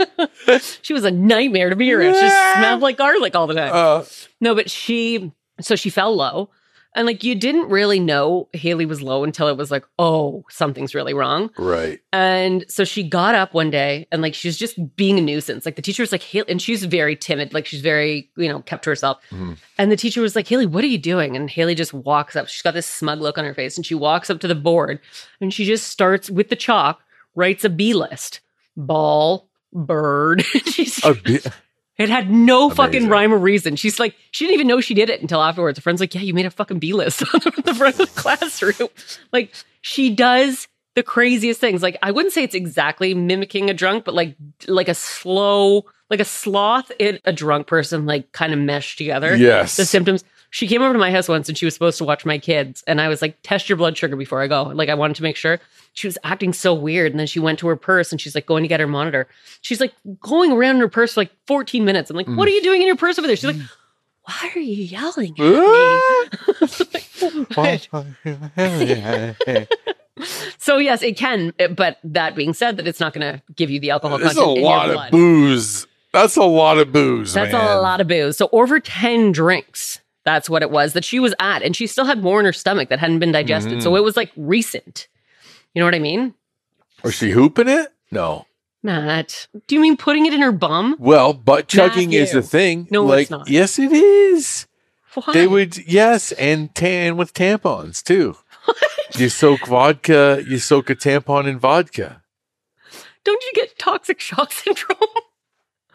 [SPEAKER 1] she was a nightmare to be around. She smelled like garlic all the time.
[SPEAKER 2] uh,
[SPEAKER 1] no, but she, so she fell low. And like you didn't really know Haley was low until it was like, oh, something's really wrong.
[SPEAKER 2] right.
[SPEAKER 1] And so she got up one day and like she was just being a nuisance. Like the teacher was like, Haley, and she's very timid. Like she's very, you know, kept to herself.
[SPEAKER 2] Mhm.
[SPEAKER 1] And the teacher was like, Haley, what are you doing? And Haley just walks up. She's got this smug look on her face and she walks up to the board and she just starts with the chalk, writes a B list ball, bird. She's,
[SPEAKER 2] A bit.
[SPEAKER 1] it had no fucking rhyme or reason. She's like, she didn't even know she did it until afterwards. A friend's like, yeah, you made a fucking B list on the front of the classroom. Like, she does the craziest things. Like, I wouldn't say it's exactly mimicking a drunk, but like, like a slow, like a sloth and a drunk person, like kind of mesh together.
[SPEAKER 2] Yes.
[SPEAKER 1] The symptoms. She came over to my house once and she was supposed to watch my kids. And I was like, test your blood sugar before I go. Like, I wanted to make sure. She was acting so weird. And then she went to her purse and she's like going to get her monitor. She's like going around in her purse for like 14 minutes. I'm like, what are you mm. doing in your purse over there? She's like, mm. ah! why are you yelling at me? So yes, it can, but that being said, that it's not going to give you the alcohol
[SPEAKER 2] There's a
[SPEAKER 1] content in your
[SPEAKER 2] lot of booze. That's a lot of booze.
[SPEAKER 1] That's
[SPEAKER 2] man.
[SPEAKER 1] a lot of booze. So over 10 drinks. That's what it was that she was at. And she still had more in her stomach that hadn't been digested.
[SPEAKER 2] Mm-hmm.
[SPEAKER 1] So it was like recent. You know what I mean?
[SPEAKER 2] Was she hooping it? No.
[SPEAKER 1] Matt, do you mean putting it in her bum?
[SPEAKER 2] Well, butt chugging is a thing.
[SPEAKER 1] No,
[SPEAKER 2] like,
[SPEAKER 1] it's not.
[SPEAKER 2] Yes, it is.
[SPEAKER 1] Why?
[SPEAKER 2] They would, yes, and tan with tampons too. You soak vodka. You soak a tampon in vodka.
[SPEAKER 1] Don't you get toxic shock syndrome?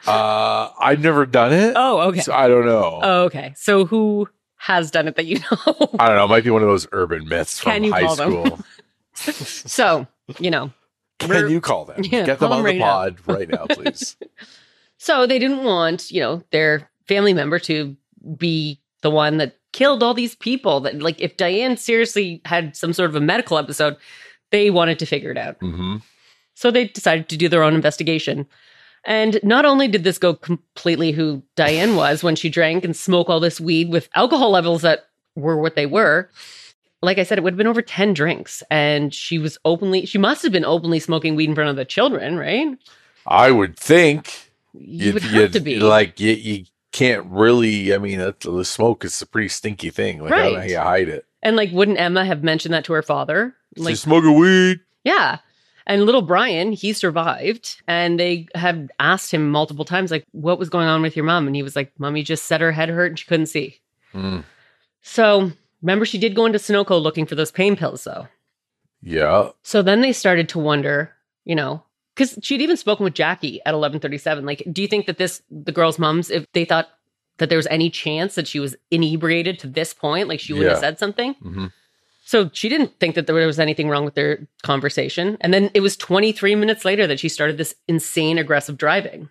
[SPEAKER 2] Uh, I've never done it.
[SPEAKER 1] oh, okay.
[SPEAKER 2] So I don't know.
[SPEAKER 1] Oh, okay. So who has done it that you know?
[SPEAKER 2] I don't know. It might be one of those urban myths from
[SPEAKER 1] Can you
[SPEAKER 2] high
[SPEAKER 1] call them?
[SPEAKER 2] school.
[SPEAKER 1] so, you know,
[SPEAKER 2] Can you call them?
[SPEAKER 1] Yeah,
[SPEAKER 2] Get them on
[SPEAKER 1] them
[SPEAKER 2] the
[SPEAKER 1] right now.
[SPEAKER 2] pod right now, please.
[SPEAKER 1] So they didn't want, you know, their family member to be the one that killed all these people. That like if Diane seriously had some sort of a medical episode, they wanted to figure it out.
[SPEAKER 2] hmm
[SPEAKER 1] So they decided to do their own investigation. And not only did this go completely who Diane was when she drank and smoked all this weed with alcohol levels that were what they were. Like I said, it would have been over 10 drinks. And she was openly, she must have been openly smoking weed in front of the children, right?
[SPEAKER 2] I would think
[SPEAKER 1] You would
[SPEAKER 2] you'd-
[SPEAKER 1] have to be.
[SPEAKER 2] like you, you can't really. I mean, the smoke is a pretty stinky thing. Like, I don't know how
[SPEAKER 1] Right.
[SPEAKER 2] you hide it.
[SPEAKER 1] And like, wouldn't Emma have mentioned that to her father? Like,
[SPEAKER 2] She's smoking weed.
[SPEAKER 1] yeah. And little Bryan, he survived. And they have asked him multiple times, like, what was going on with your mom? And he was like, Mommy just said her head hurt and she couldn't see.
[SPEAKER 2] Mm.
[SPEAKER 1] So remember, she did go into Sunoco looking for those pain pills, though.
[SPEAKER 2] Yeah.
[SPEAKER 1] So then they started to wonder, you know, because she'd even spoken with Jackie at 1137. Like, do you think that this, the girl's moms, if they thought that there was any chance that she was inebriated to this point, like she would have said something?
[SPEAKER 2] hmm
[SPEAKER 1] So she didn't think that there was anything wrong with their conversation. And then it was 23 minutes later that she started this insane aggressive driving.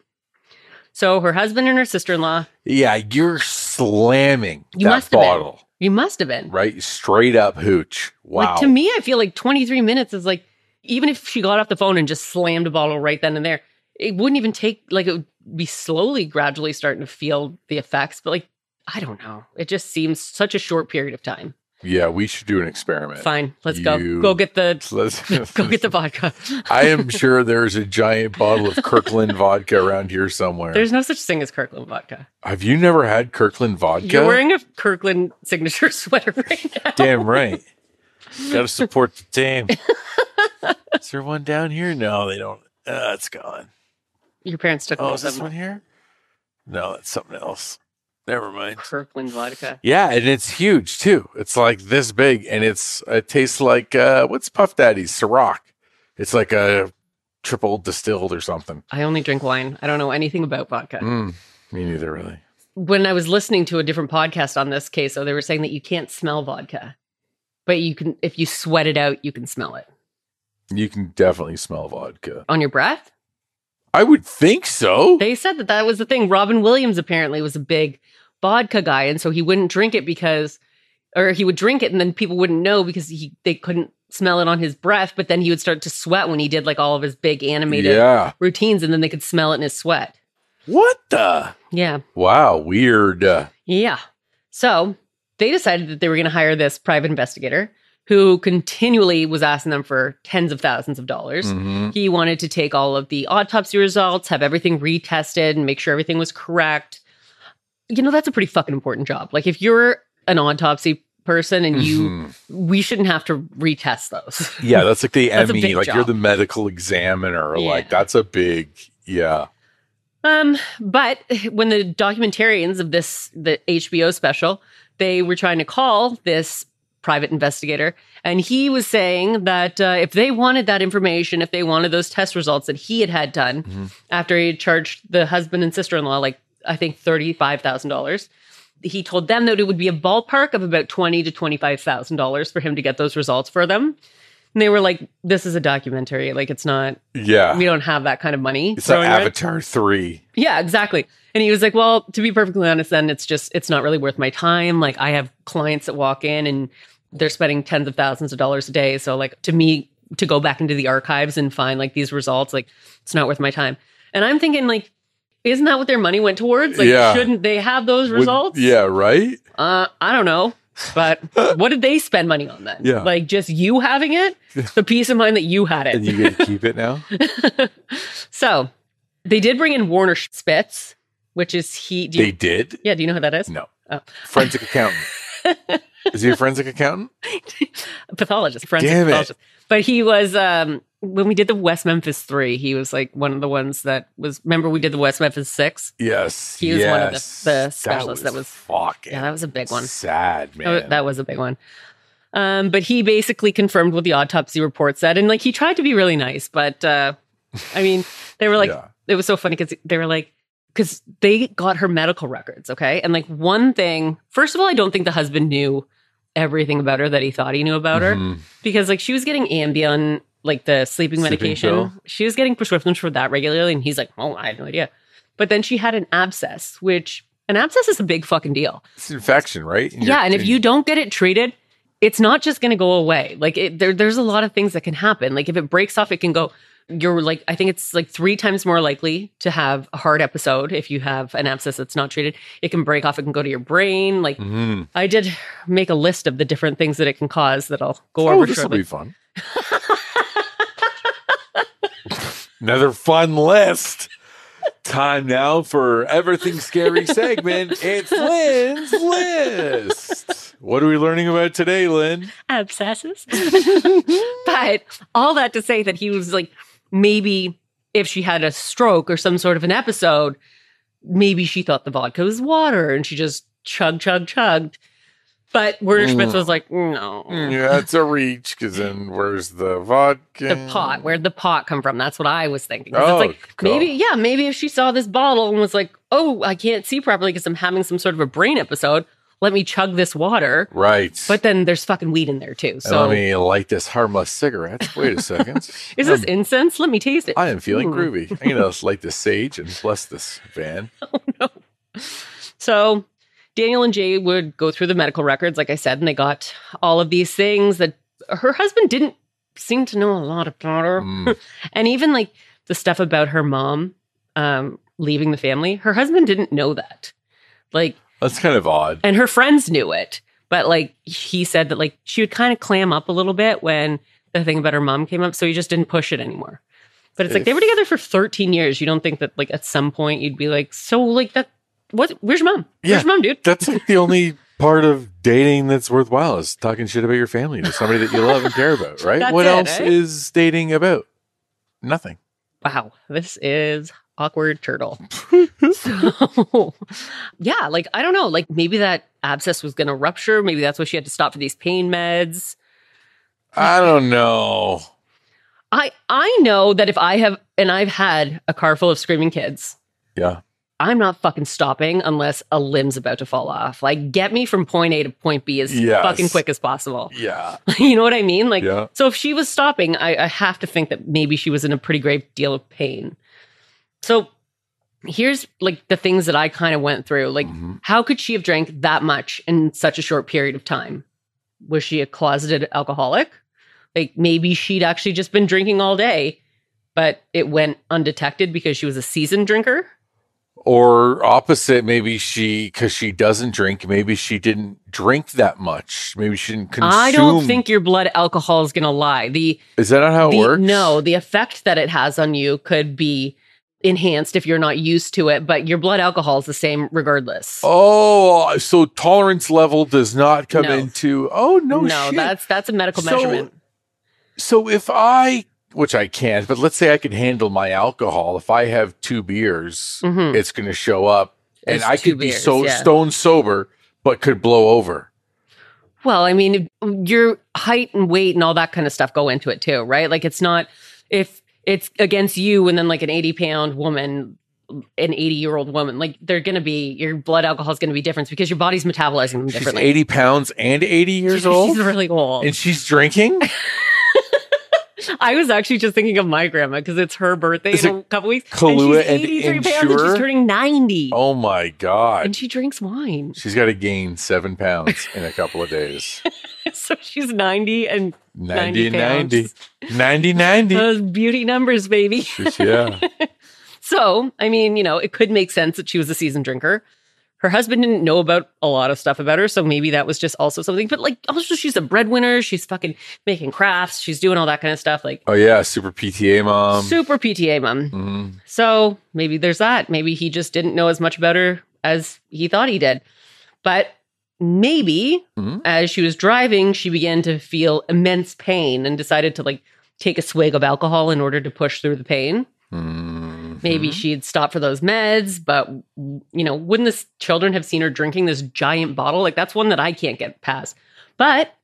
[SPEAKER 1] So her husband and her sister in law,
[SPEAKER 2] Yeah, you're slamming
[SPEAKER 1] You
[SPEAKER 2] that
[SPEAKER 1] must have been.
[SPEAKER 2] bottle,
[SPEAKER 1] you must have been.
[SPEAKER 2] right? Straight up hooch. Wow.
[SPEAKER 1] Like to me, I feel like 23 minutes is like, even if she got off the phone and just slammed a bottle right then and there, it wouldn't even take, like, it would be slowly, gradually starting to feel the effects. But like, I don't know. It just seems such a short period of time.
[SPEAKER 2] Yeah, we should do an experiment.
[SPEAKER 1] Fine, let's go.
[SPEAKER 2] You-
[SPEAKER 1] Go get the
[SPEAKER 2] Let's
[SPEAKER 1] go get the vodka.
[SPEAKER 2] I am sure there's a giant bottle of Kirkland vodka around here somewhere.
[SPEAKER 1] There's no such thing as Kirkland vodka.
[SPEAKER 2] Have you never had Kirkland vodka?
[SPEAKER 1] You're wearing a Kirkland signature sweater right now.
[SPEAKER 2] Damn right. Got to support the team. is there one down here? No, they don't. Uh, it's gone.
[SPEAKER 1] Your parents took
[SPEAKER 2] Oh, is this one here? No, that's something else. Never mind.
[SPEAKER 1] Kirkland vodka.
[SPEAKER 2] Yeah, and it's huge too. It's like this big, and it's it tastes like uh, what's Puff Daddy's Ciroc. It's like a triple distilled or something.
[SPEAKER 1] I only drink wine. I don't know anything about vodka.
[SPEAKER 2] Mm, me neither, really.
[SPEAKER 1] when I was listening to a different podcast on this case, so they were saying that you can't smell vodka, but you can if you sweat it out, you can smell it
[SPEAKER 2] You can definitely smell vodka.
[SPEAKER 1] on your breath.
[SPEAKER 2] I would think so.
[SPEAKER 1] They said that that was the thing. Robin Williams apparently was a big vodka guy, and so he wouldn't drink it because, or he would drink it and then people wouldn't know because he they couldn't smell it on his breath. But then he would start to sweat when he did like all of his big animated
[SPEAKER 2] yeah.
[SPEAKER 1] routines, and then they could smell it in his sweat.
[SPEAKER 2] What the?
[SPEAKER 1] Yeah.
[SPEAKER 2] Wow, weird.
[SPEAKER 1] Yeah. So they decided that they were going to hire this private investigator who continually was asking them for tens of thousands of dollars.
[SPEAKER 2] mhm.
[SPEAKER 1] He wanted to take all of the autopsy results, have everything retested, and make sure everything was correct. You know, that's a pretty fucking important job. Like, if you're an autopsy person and you,
[SPEAKER 2] Mhm.
[SPEAKER 1] we shouldn't have to retest those.
[SPEAKER 2] Yeah, that's like the
[SPEAKER 1] That's
[SPEAKER 2] ME. Like you're the medical examiner.
[SPEAKER 1] Yeah.
[SPEAKER 2] Like that's a big. Yeah.
[SPEAKER 1] Um, but when the documentarians of this the HBO special, they were trying to call this private investigator, and he was saying that uh, if they wanted that information, if they wanted those test results that he had had done
[SPEAKER 2] Mhm.
[SPEAKER 1] after he had charged the husband and sister in law like I think thirty five thousand dollars. He told them that it would be a ballpark of about twenty to twenty five thousand dollars for him to get those results for them. And they were like, "This is a documentary. Like, it's not.
[SPEAKER 2] Yeah.
[SPEAKER 1] We don't have that kind of money."
[SPEAKER 2] It's like
[SPEAKER 1] throwing around."
[SPEAKER 2] Avatar 3.
[SPEAKER 1] Yeah, exactly. And he was like, "Well, to be perfectly honest, then it's just it's not really worth my time. Like, I have clients that walk in and they're spending tens of thousands of dollars a day. So, like, to me, to go back into the archives and find like these results, like, it's not worth my time." And I'm thinking, like, isn't that what their money went towards? Like,
[SPEAKER 2] Yeah.
[SPEAKER 1] shouldn't they have those
[SPEAKER 2] Would-
[SPEAKER 1] results?
[SPEAKER 2] yeah, right?
[SPEAKER 1] Uh, I don't know. But what did they spend money on then?
[SPEAKER 2] Yeah.
[SPEAKER 1] Like just you having it? The peace of mind that you had it, And
[SPEAKER 2] you get to keep it now?
[SPEAKER 1] so they did bring in Werner Spitz, which is he. Do you,
[SPEAKER 2] they did?
[SPEAKER 1] yeah, do you know who that is?
[SPEAKER 2] No.
[SPEAKER 1] Oh.
[SPEAKER 2] Forensic accountant. Is he a forensic accountant?
[SPEAKER 1] Pathologist, forensic
[SPEAKER 2] Damn it.
[SPEAKER 1] pathologist. But he was um when we did the West Memphis three, he was like one of the ones that was remember we did the West Memphis six?
[SPEAKER 2] Yes.
[SPEAKER 1] He was one of the- the specialists that was-
[SPEAKER 2] fucking
[SPEAKER 1] Yeah, that was a big one.
[SPEAKER 2] Sad,
[SPEAKER 1] That
[SPEAKER 2] man.
[SPEAKER 1] was, that was a big one. Um, but he basically confirmed what the autopsy report said, and like he tried to be really nice, but uh, I mean, they were like,
[SPEAKER 2] Yeah.
[SPEAKER 1] it was so funny because they were like, because they got her medical records, okay, and like one thing, first of all, I don't think the husband knew everything about her that he thought he knew about her
[SPEAKER 2] Mhm.
[SPEAKER 1] because like she was getting Ambien, like the sleeping
[SPEAKER 2] Sleeping
[SPEAKER 1] medication.
[SPEAKER 2] pill.
[SPEAKER 1] She was getting prescriptions for that regularly, and he's like, oh, I had no idea. But then she had an abscess, which an abscess is a big fucking deal.
[SPEAKER 2] It's an infection, right?
[SPEAKER 1] Yeah, and if you don't get it treated, it's not just going to go away. Like it, there, there's a lot of things that can happen. Like if it breaks off, it can go. You're like, I think it's like three times more likely to have a heart episode if you have an abscess that's not treated. It can break off. It can go to your brain. Like
[SPEAKER 2] Mhm.
[SPEAKER 1] I did make a list of the different things that it can cause that I'll go
[SPEAKER 2] Oh,
[SPEAKER 1] over
[SPEAKER 2] this will
[SPEAKER 1] shortly.
[SPEAKER 2] be fun. Another fun list. Time now for everything scary segment. It's Lynn's list. What are we learning about today, Lynn?
[SPEAKER 1] abscesses. but all that to say that he was like, maybe if she had a stroke or some sort of an episode, maybe she thought the vodka was water and she just chug, chug, chugged. But Werner
[SPEAKER 2] Mm.
[SPEAKER 1] Spitz was like, no.
[SPEAKER 2] Yeah, it's a reach because then where's the vodka?
[SPEAKER 1] The pot, where'd the pot come from? That's what I was thinking.
[SPEAKER 2] Oh,
[SPEAKER 1] it's like
[SPEAKER 2] cool.
[SPEAKER 1] maybe, yeah, maybe if she saw this bottle and was like, "Oh, I can't see properly because I'm having some sort of a brain episode. Let me chug this water."
[SPEAKER 2] Right.
[SPEAKER 1] But then there's fucking weed in there too.
[SPEAKER 2] And
[SPEAKER 1] So
[SPEAKER 2] let me light this harmless cigarette. Wait a second.
[SPEAKER 1] is this
[SPEAKER 2] I'm-
[SPEAKER 1] incense? Let me taste it.
[SPEAKER 2] I am feeling
[SPEAKER 1] Ooh.
[SPEAKER 2] groovy. I'm gonna light this sage and bless this van. Oh no.
[SPEAKER 1] So Daniel and Jay would go through the medical records, like I said, and they got all of these things that her husband didn't seem to know a lot about her.
[SPEAKER 2] Mm.
[SPEAKER 1] And even like the stuff about her mom um, leaving the family, her husband didn't know that. Like,
[SPEAKER 2] That's kind of odd.
[SPEAKER 1] and her friends knew it. But like he said that like she would kind of clam up a little bit when the thing about her mom came up. So he just didn't push it anymore. But it's like they were together for 13 years. You don't think that like at some point you'd be like, so like that what where's your mom?
[SPEAKER 2] Yeah.
[SPEAKER 1] Your mom, dude?
[SPEAKER 2] That's like the only part of dating that's worthwhile is talking shit about your family to somebody that you love and care about, right?
[SPEAKER 1] That's
[SPEAKER 2] what
[SPEAKER 1] it,
[SPEAKER 2] else
[SPEAKER 1] eh?
[SPEAKER 2] is dating about? Nothing.
[SPEAKER 1] Wow, this is awkward turtle. so, yeah, like I don't know, like maybe that abscess was going to rupture. Maybe that's why she had to stop for these pain meds.
[SPEAKER 2] I don't know.
[SPEAKER 1] I I know that if I have and I've had a car full of screaming kids,
[SPEAKER 2] Yeah.
[SPEAKER 1] I'm not fucking stopping unless a limb's about to fall off. Like get me from point A to point B as
[SPEAKER 2] Yes.
[SPEAKER 1] fucking quick as possible.
[SPEAKER 2] Yeah.
[SPEAKER 1] you know what I mean? Like
[SPEAKER 2] Yeah.
[SPEAKER 1] so if she was stopping, I, I have to think that maybe she was in a pretty great deal of pain. So here's like the things that I kind of went through. Like,
[SPEAKER 2] Mhm.
[SPEAKER 1] how could she have drank that much in such a short period of time? Was she a closeted alcoholic? Like maybe she'd actually just been drinking all day, but it went undetected because she was a seasoned drinker.
[SPEAKER 2] Or opposite, maybe she because she doesn't drink, maybe she didn't drink that much. Maybe she didn't consume.
[SPEAKER 1] I don't think your blood alcohol is going to lie. The
[SPEAKER 2] is that not how it works?
[SPEAKER 1] No, the effect that it has on you could be enhanced if you're not used to it, but your blood alcohol is the same regardless.
[SPEAKER 2] Oh, so tolerance level does not come
[SPEAKER 1] No.
[SPEAKER 2] into. Oh no,
[SPEAKER 1] no,
[SPEAKER 2] shit.
[SPEAKER 1] that's that's a medical
[SPEAKER 2] So-
[SPEAKER 1] measurement.
[SPEAKER 2] So if I, which I can't, but let's say I can handle my alcohol. If I have two beers,
[SPEAKER 1] Mhm.
[SPEAKER 2] it's going to show up, and I could be so
[SPEAKER 1] yeah.
[SPEAKER 2] stone sober, but could blow over.
[SPEAKER 1] Well, I mean, your height and weight and all that kind of stuff go into it too, right? Like it's not if it's against you and then like an 80 pound woman, an 80 year old woman, like they're going to be, your blood alcohol is going to be different because your body's metabolizing them
[SPEAKER 2] She's
[SPEAKER 1] differently.
[SPEAKER 2] eighty pounds and eighty years old,
[SPEAKER 1] She's really old.
[SPEAKER 2] and she's drinking.
[SPEAKER 1] I was actually just thinking of my grandma because it's her birthday
[SPEAKER 2] Is
[SPEAKER 1] in a couple weeks.
[SPEAKER 2] Kahlua
[SPEAKER 1] and
[SPEAKER 2] and
[SPEAKER 1] she's 83 pounds and she's turning 90.
[SPEAKER 2] Oh my god.
[SPEAKER 1] And she drinks wine.
[SPEAKER 2] She's got to gain seven pounds in a couple of days.
[SPEAKER 1] so she's 90 and
[SPEAKER 2] 90
[SPEAKER 1] 90
[SPEAKER 2] 90.
[SPEAKER 1] pounds.
[SPEAKER 2] 90 90.
[SPEAKER 1] those beauty numbers, baby.
[SPEAKER 2] yeah.
[SPEAKER 1] So, I mean, you know, it could make sense that she was a seasoned drinker. Her husband didn't know about a lot of stuff about her, so maybe that was just also something. But like, also, she's a breadwinner. She's fucking making crafts. She's doing all that kind of stuff. Like,
[SPEAKER 2] Oh yeah, super PTA mom.
[SPEAKER 1] super PTA mom.
[SPEAKER 2] Mhm.
[SPEAKER 1] So maybe there's that. Maybe he just didn't know as much about her as he thought he did. But maybe
[SPEAKER 2] Mhm.
[SPEAKER 1] as she was driving, she began to feel immense pain and decided to like take a swig of alcohol in order to push through the pain.
[SPEAKER 2] Mhm.
[SPEAKER 1] Maybe mm-hmm. she'd stop for those meds, but you know, wouldn't the children have seen her drinking this giant bottle? Like that's one that I can't get past. But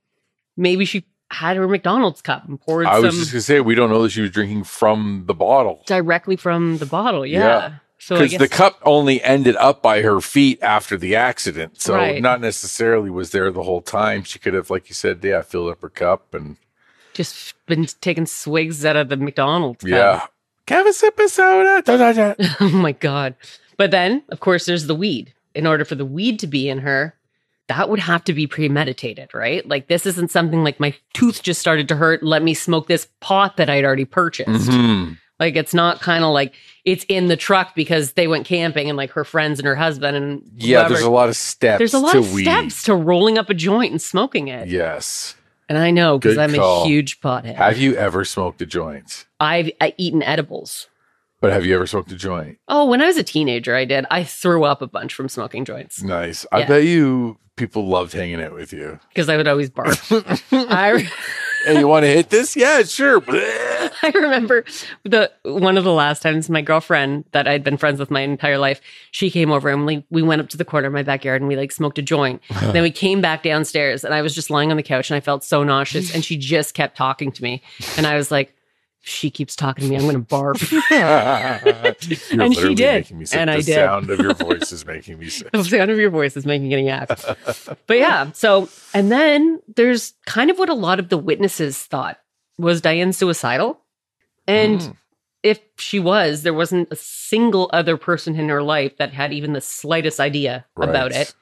[SPEAKER 1] maybe she had her McDonald's cup and poured
[SPEAKER 2] I was just gonna say we don't know that she was drinking from the bottle
[SPEAKER 1] directly from the bottle. Yeah.
[SPEAKER 2] Yeah.
[SPEAKER 1] So
[SPEAKER 2] because the cup only ended up by her feet after the accident, so
[SPEAKER 1] Right.
[SPEAKER 2] not necessarily was there the whole time. She could have, like you said, yeah, filled up her cup and
[SPEAKER 1] just been taking swigs out of the McDonald's. cup.
[SPEAKER 2] yeah, have a sip of soda. Da, da, da.
[SPEAKER 1] oh my god. But then, of course, there's the weed. In order for the weed to be in her, that would have to be premeditated, right? Like this isn't something like my tooth just started to hurt. Let me smoke this pot that I'd already purchased.
[SPEAKER 2] Mhm.
[SPEAKER 1] Like it's not kind of like it's in the truck because they went camping and like her friends and her husband and
[SPEAKER 2] Yeah,
[SPEAKER 1] whoever.
[SPEAKER 2] there's a lot of steps.
[SPEAKER 1] There's a lot of
[SPEAKER 2] weed.
[SPEAKER 1] steps to rolling up a joint and smoking it.
[SPEAKER 2] Yes.
[SPEAKER 1] And I know because I'm
[SPEAKER 2] call.
[SPEAKER 1] a huge pothead.
[SPEAKER 2] Have you ever smoked a joint?
[SPEAKER 1] I've I eaten edibles.
[SPEAKER 2] But have you ever smoked a joint?
[SPEAKER 1] Oh, when I was a teenager, I did. I threw up a bunch from smoking joints
[SPEAKER 2] Nice. I bet you people loved hanging out with you.
[SPEAKER 1] because I would always bark. I
[SPEAKER 2] hey, you want to hit this? Yeah, sure.
[SPEAKER 1] I remember the one of the last times my girlfriend that I'd been friends with my entire life, she came over and we we went up to the corner of my backyard and we like smoked a joint. then we came back downstairs and I was just lying on the couch and I felt so nauseous and she just kept talking to me and I was like. She keeps talking to me. I'm going to barf. And she did.
[SPEAKER 2] making me sick.
[SPEAKER 1] And
[SPEAKER 2] the
[SPEAKER 1] I did.
[SPEAKER 2] The sound of your voice is making me sick.
[SPEAKER 1] the sound of your voice is making me yak. But yeah, so and then there's kind of what a lot of the witnesses thought was Diane suicidal, and
[SPEAKER 2] Mm.
[SPEAKER 1] if she was, there wasn't a single other person in her life that had even the slightest idea about it.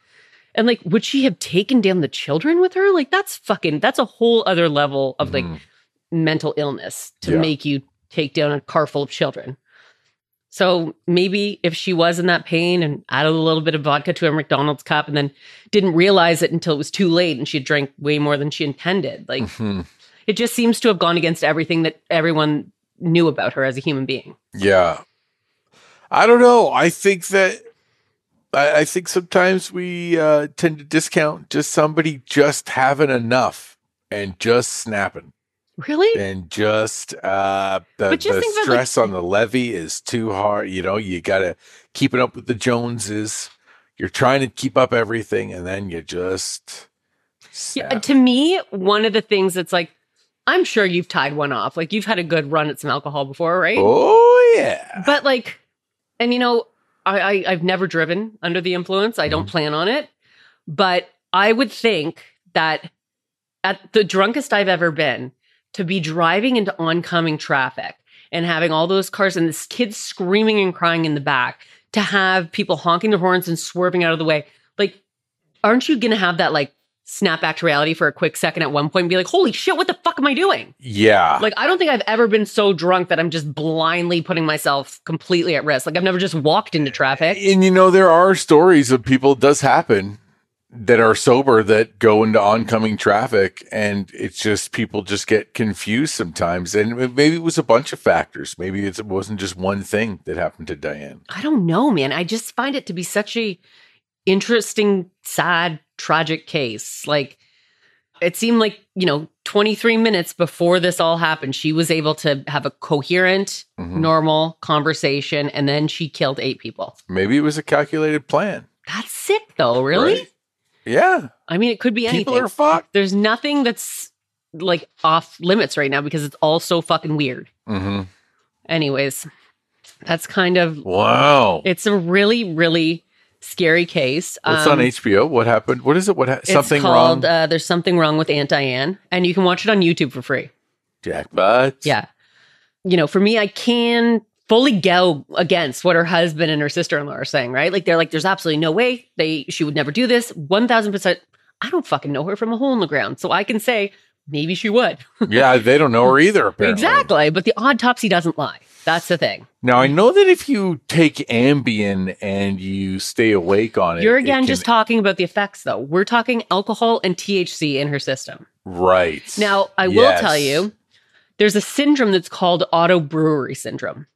[SPEAKER 1] And like, would she have taken down the children with her? Like, that's fucking, that's a whole other level of like
[SPEAKER 2] Mhm.
[SPEAKER 1] Mental illness to
[SPEAKER 2] Yeah.
[SPEAKER 1] make you take down a car full of children. So maybe if she was in that pain and added a little bit of vodka to a McDonald's cup and then didn't realize it until it was too late and she drank way more than she intended, like
[SPEAKER 2] Mhm.
[SPEAKER 1] it just seems to have gone against everything that everyone knew about her as a human being.
[SPEAKER 2] Yeah. I don't know. I think that I, I think sometimes we uh, tend to discount just somebody just having enough and just snapping
[SPEAKER 1] Really?
[SPEAKER 2] and just uh, the,
[SPEAKER 1] But just
[SPEAKER 2] the
[SPEAKER 1] about, like-
[SPEAKER 2] stress on the levee is too hard. You know, you got to keeping up with the Joneses. You're trying to keep up everything, and then you just
[SPEAKER 1] Yeah, to me, one of the things that's like, I'm sure you've tied one off. Like you've had a good run at some alcohol before, right?
[SPEAKER 2] Oh yeah.
[SPEAKER 1] But like, and you know, I, I I've never driven under the influence. I
[SPEAKER 2] Mm-hmm.
[SPEAKER 1] don't plan on it. But I would think that at the drunkest I've ever been, to be driving into oncoming traffic and having all those cars and this kid screaming and crying in the back, to have people honking their horns and swerving out of the way, like, aren't you gonna have that like snap back to reality for a quick second at one point and be like, holy shit, what the fuck am I doing?
[SPEAKER 2] Yeah.
[SPEAKER 1] Like, I don't think I've ever been so drunk that I'm just blindly putting myself completely at risk. Like, I've never just walked into traffic.
[SPEAKER 2] And you know, there are stories of people, it does happen, that are sober that go into oncoming traffic and it's just people just get confused sometimes. And maybe it was a bunch of factors. Maybe it wasn't just one thing that happened to Diane.
[SPEAKER 1] I don't know, man. I just find it to be such a interesting, sad, tragic case. Like, it seemed like, you know, 23 minutes before this all happened, she was able to have a coherent,
[SPEAKER 2] Mhm.
[SPEAKER 1] normal conversation, and then she killed eight people.
[SPEAKER 2] Maybe it was a calculated plan.
[SPEAKER 1] That's sick, though, really?
[SPEAKER 2] Right? Yeah.
[SPEAKER 1] I mean, it could be anything.
[SPEAKER 2] People are fucked.
[SPEAKER 1] There's nothing that's like off limits right now because it's all so fucking weird.
[SPEAKER 2] hmm
[SPEAKER 1] Anyways, that's kind of
[SPEAKER 2] Wow.
[SPEAKER 1] it's a really really scary case.
[SPEAKER 2] What's
[SPEAKER 1] Um,
[SPEAKER 2] on HBO? What happened? What is it? What ha-
[SPEAKER 1] it's
[SPEAKER 2] something
[SPEAKER 1] called,
[SPEAKER 2] wrong?
[SPEAKER 1] Uh, There's something wrong with Aunt Diane, and you can watch it on YouTube for free.
[SPEAKER 2] Jackpot.
[SPEAKER 1] Yeah. You know, for me, I can fully go against what her husband and her sister-in-law are saying, right? Like they're like, there's absolutely no way they she would never do this. One thousand percent. I don't fucking know her from a hole in the ground. So I can say maybe she would.
[SPEAKER 2] yeah, they don't know her either. Apparently.
[SPEAKER 1] Exactly. But the autopsy doesn't lie. That's the thing.
[SPEAKER 2] Now I know that if you take Ambien and you stay awake on it,
[SPEAKER 1] You're
[SPEAKER 2] it
[SPEAKER 1] again
[SPEAKER 2] can-
[SPEAKER 1] just talking about the effects though. We're talking alcohol and THC in her system.
[SPEAKER 2] right.
[SPEAKER 1] Now, I will tell you, there's a syndrome that's called auto brewery syndrome.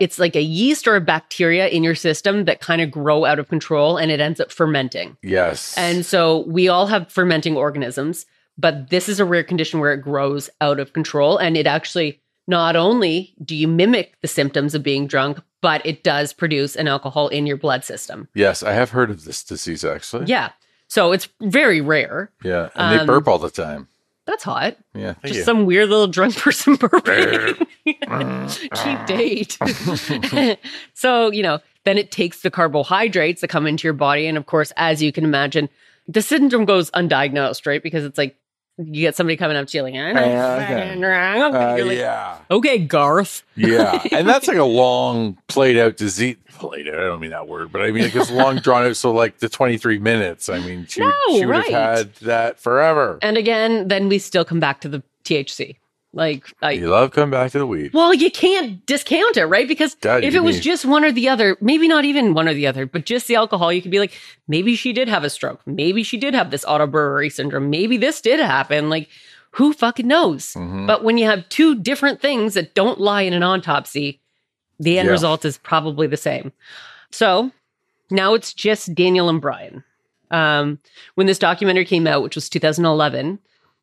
[SPEAKER 1] It's like a yeast or a bacteria in your system that kind of grow out of control and it ends up fermenting.
[SPEAKER 2] Yes.
[SPEAKER 1] And so we all have fermenting organisms, but this is a rare condition where it grows out of control. And it actually, not only do you mimic the symptoms of being drunk, but it does produce an alcohol in your blood system.
[SPEAKER 2] yes, I have heard of this disease actually.
[SPEAKER 1] Yeah. So it's very rare.
[SPEAKER 2] Yeah, and they
[SPEAKER 1] Um,
[SPEAKER 2] burp all the time.
[SPEAKER 1] That's hot.
[SPEAKER 2] Yeah, thank
[SPEAKER 1] Just
[SPEAKER 2] you.
[SPEAKER 1] some weird little drunk person burping. Cheap date. so, you know, then it takes the carbohydrates that come into your body. And of course, as you can imagine, the syndrome goes undiagnosed, right? Because it's like you get somebody coming up to you like, I'm
[SPEAKER 2] Yeah, okay. Uh,
[SPEAKER 1] like,
[SPEAKER 2] yeah,
[SPEAKER 1] okay, Garth.
[SPEAKER 2] yeah, and that's like a long played out disease. Played out. I don't mean that word, but I mean like it's long drawn out. So like the twenty three minutes. I mean, she, would-
[SPEAKER 1] No,
[SPEAKER 2] she would
[SPEAKER 1] right.
[SPEAKER 2] have had that forever.
[SPEAKER 1] And again, then we still come back to the THC. Like, I,
[SPEAKER 2] you love coming back to the weed.
[SPEAKER 1] Well, you can't discount it, right? Because
[SPEAKER 2] God,
[SPEAKER 1] if it was just one or the other, maybe not even one or the other, but just the alcohol, you could be like, maybe she did have a stroke. Maybe she did have this autobrewery syndrome. Maybe this did happen. Like, who fucking knows?
[SPEAKER 2] Mhm.
[SPEAKER 1] But when you have two different things that don't lie in an autopsy, the end
[SPEAKER 2] Yeah.
[SPEAKER 1] result is probably the same. So now it's just Daniel and Bryan. Um, when this documentary came out, which was 2011,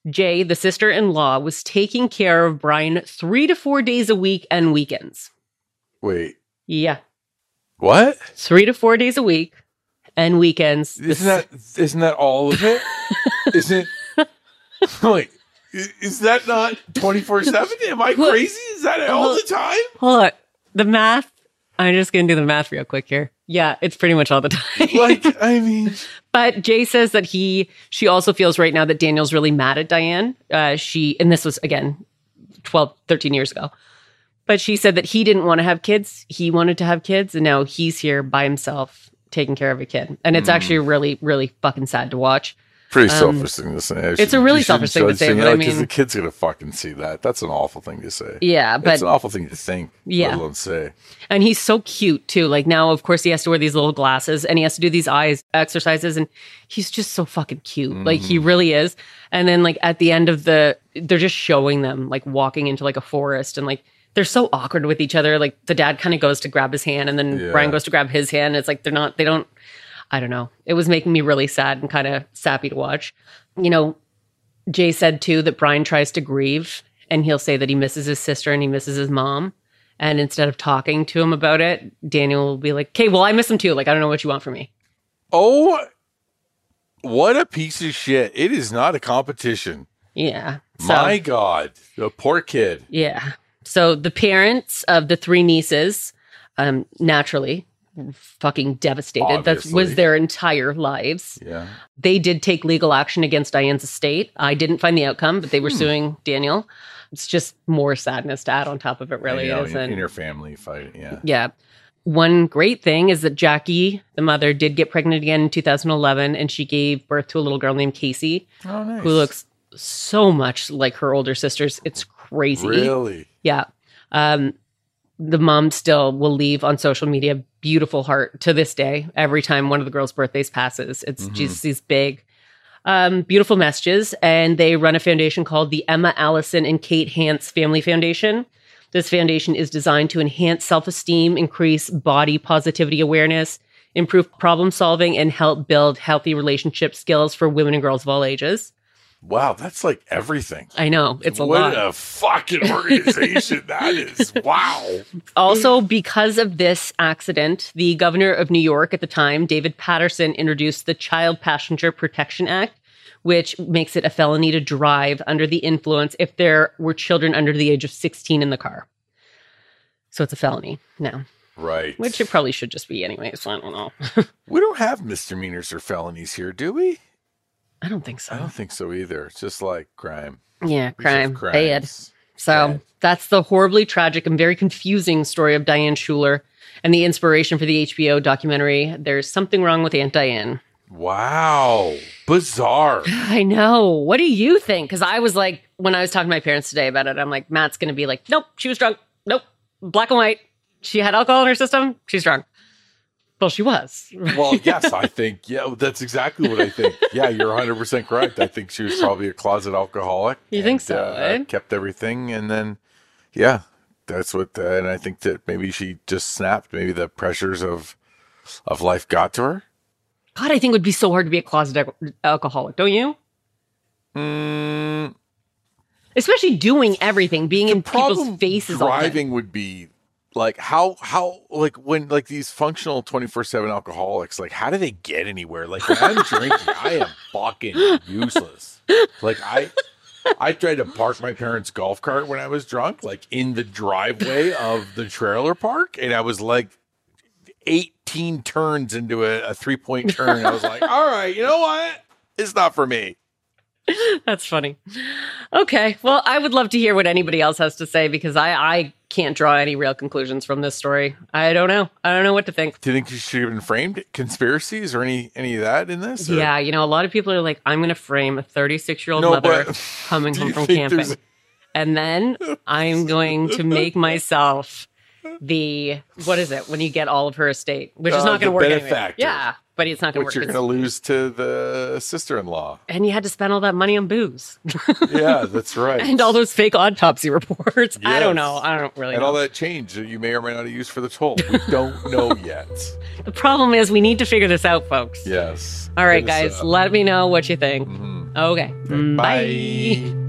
[SPEAKER 1] Jay, the sister in law, was taking care of Bryan three to four days a week and weekends.
[SPEAKER 2] Wait,
[SPEAKER 1] Yeah,
[SPEAKER 2] what?
[SPEAKER 1] three to four days a week and weekends.
[SPEAKER 2] Isn't that isn't that all of it? isn't like is that not twenty four seven? Am I crazy? Is that all the time?
[SPEAKER 1] Hold on. The math. I'm just going to do the math real quick here. Yeah, it's pretty much all the time.
[SPEAKER 2] Like I mean,
[SPEAKER 1] but Jay says that he, she also feels right now that Daniel's really mad at Diane. Uh, she, and this was again 12, 13 years ago. But she said that he didn't want to have kids. He wanted to have kids. And now he's here by himself taking care of a kid. And it's actually really, really fucking sad to watch.
[SPEAKER 2] Pretty
[SPEAKER 1] Um,
[SPEAKER 2] selfish thing to say. I
[SPEAKER 1] it's a really selfish thing to say, but I
[SPEAKER 2] like, 'cause
[SPEAKER 1] mean-
[SPEAKER 2] the kid's gonna fucking see that. That's an awful thing to say.
[SPEAKER 1] Yeah. But
[SPEAKER 2] it's an awful thing to think.
[SPEAKER 1] Yeah.
[SPEAKER 2] let alone say.
[SPEAKER 1] And he's so cute too. Like now, of course, he has to wear these little glasses and he has to do these eyes exercises, and he's just so fucking cute. Like he really is. And then, like at the end of the, they're just showing them like walking into like a forest, and like they're so awkward with each other. Like the dad kind of goes to grab his hand, and then
[SPEAKER 2] Yeah.
[SPEAKER 1] Bryan goes to grab his hand. It's like they're not, they don't. I don't know. It was making me really sad and kind of sappy to watch. You know, Jay said too that Bryan tries to grieve and he'll say that he misses his sister and he misses his mom. And instead of talking to him about it, Daniel will be like, okay, well, I miss him too. Like, I don't know what you want from me.
[SPEAKER 2] Oh, what a piece of shit! It is not a competition.
[SPEAKER 1] Yeah. So,
[SPEAKER 2] My God, the poor kid.
[SPEAKER 1] yeah. So the parents of the three nieces, um, naturally, fucking devastated. That was their entire lives.
[SPEAKER 2] Yeah,
[SPEAKER 1] They did take legal action against Diane's estate. I didn't find the outcome, but they
[SPEAKER 2] Hmm.
[SPEAKER 1] were suing Daniel. It's just more sadness to add on top of it, really
[SPEAKER 2] you know,
[SPEAKER 1] is.
[SPEAKER 2] in,
[SPEAKER 1] and
[SPEAKER 2] in your family fight. Yeah,
[SPEAKER 1] Yeah. One great thing is that Jackie, the mother, did get pregnant again in 2011, and she gave birth to a little girl named Casey,
[SPEAKER 2] oh nice.
[SPEAKER 1] who looks so much like her older sisters. It's crazy.
[SPEAKER 2] really.
[SPEAKER 1] Yeah. Um, the mom still will leave on social media beautiful heart to this day. Every time one of the girls' birthdays passes, it's
[SPEAKER 2] Mhm.
[SPEAKER 1] just these big, um, beautiful messages. And they run a foundation called the Emma Alyson and Kate Hance Family Foundation. This foundation is designed to enhance self esteem, increase body positivity awareness, improve problem solving, and help build healthy relationship skills for women and girls of all ages.
[SPEAKER 2] Wow, that's like everything.
[SPEAKER 1] I know it's a
[SPEAKER 2] what
[SPEAKER 1] lot.
[SPEAKER 2] a fucking organization that is. Wow.
[SPEAKER 1] Also, because of this accident, the governor of New York at the time, David Paterson, introduced the Child Passenger Protection Act, which makes it a felony to drive under the influence if there were children under the age of 16 in the car. So it's a felony now,
[SPEAKER 2] Right.
[SPEAKER 1] which it probably should just be anyway. So I don't know.
[SPEAKER 2] we don't have misdemeanors or felonies here, do we?
[SPEAKER 1] I don't think so.
[SPEAKER 2] I don't think so either. It's just like crime.
[SPEAKER 1] yeah,
[SPEAKER 2] We
[SPEAKER 1] crime, bad. So
[SPEAKER 2] Okay.
[SPEAKER 1] that's the horribly tragic and very confusing story of Diane Schuler and the inspiration for the HBO documentary. There's something wrong with Aunt Diane.
[SPEAKER 2] Wow. Bizarre.
[SPEAKER 1] I know. What do you think? Because I was like, when I was talking to my parents today about it, I'm like, Matt's going to be like, nope, she was drunk. Nope, black and white. She had alcohol in her system. She's drunk. Well, she was.
[SPEAKER 2] Well, yes, I think, yeah, that's exactly what I think. Yeah, you're 100% correct. I think she was probably a closet alcoholic.
[SPEAKER 1] You think so,
[SPEAKER 2] uh,
[SPEAKER 1] eh?
[SPEAKER 2] Kept everything. And then, yeah, that's what, uh, and I think that maybe she just snapped. Maybe the pressures of, of life got to her.
[SPEAKER 1] God, I think it would be so hard to be a closet al- alcoholic, don't you?
[SPEAKER 2] Mm,
[SPEAKER 1] Especially doing everything, being in people's faces
[SPEAKER 2] driving would be like how how like when like these functional 24/7 alcoholics like how do they get anywhere? Like when I'm drinking I am fucking useless. Like I I tried to park my parents golf cart when I was drunk like in the driveway of the trailer park and I was like 18 turns into a, a three point turn. I was like all right you know what? It's not for me
[SPEAKER 1] That's funny. Okay. Well, I would love to hear what anybody else has to say because I, I can't draw any real conclusions from this story. I don't know. I don't know what to think.
[SPEAKER 2] do you think she should have been framed conspiracies or any any of that in this or-
[SPEAKER 1] Yeah, you know, a lot of people are like, I'm going to frame a 36 year old
[SPEAKER 2] No,
[SPEAKER 1] mother coming home from camping. And then I'm going to make myself the, what is it, when you get all of her estate, which is
[SPEAKER 2] Uh,
[SPEAKER 1] not going to work anyway. Yeah, but it's not going to work.
[SPEAKER 2] you're going to lose to the sister-in-law.
[SPEAKER 1] and you had to spend all that money on booze
[SPEAKER 2] Yeah, that's right.
[SPEAKER 1] and all those fake autopsy reports. I don't know. I don't really
[SPEAKER 2] and
[SPEAKER 1] know.
[SPEAKER 2] all that change that you may or may not have used for the toll. We don't know yet.
[SPEAKER 1] The problem is we need to figure this out, folks.
[SPEAKER 2] Yes.
[SPEAKER 1] All right, guys, let me know what you think.
[SPEAKER 2] Mhm.
[SPEAKER 1] Okay.
[SPEAKER 2] Bye.
[SPEAKER 1] Bye.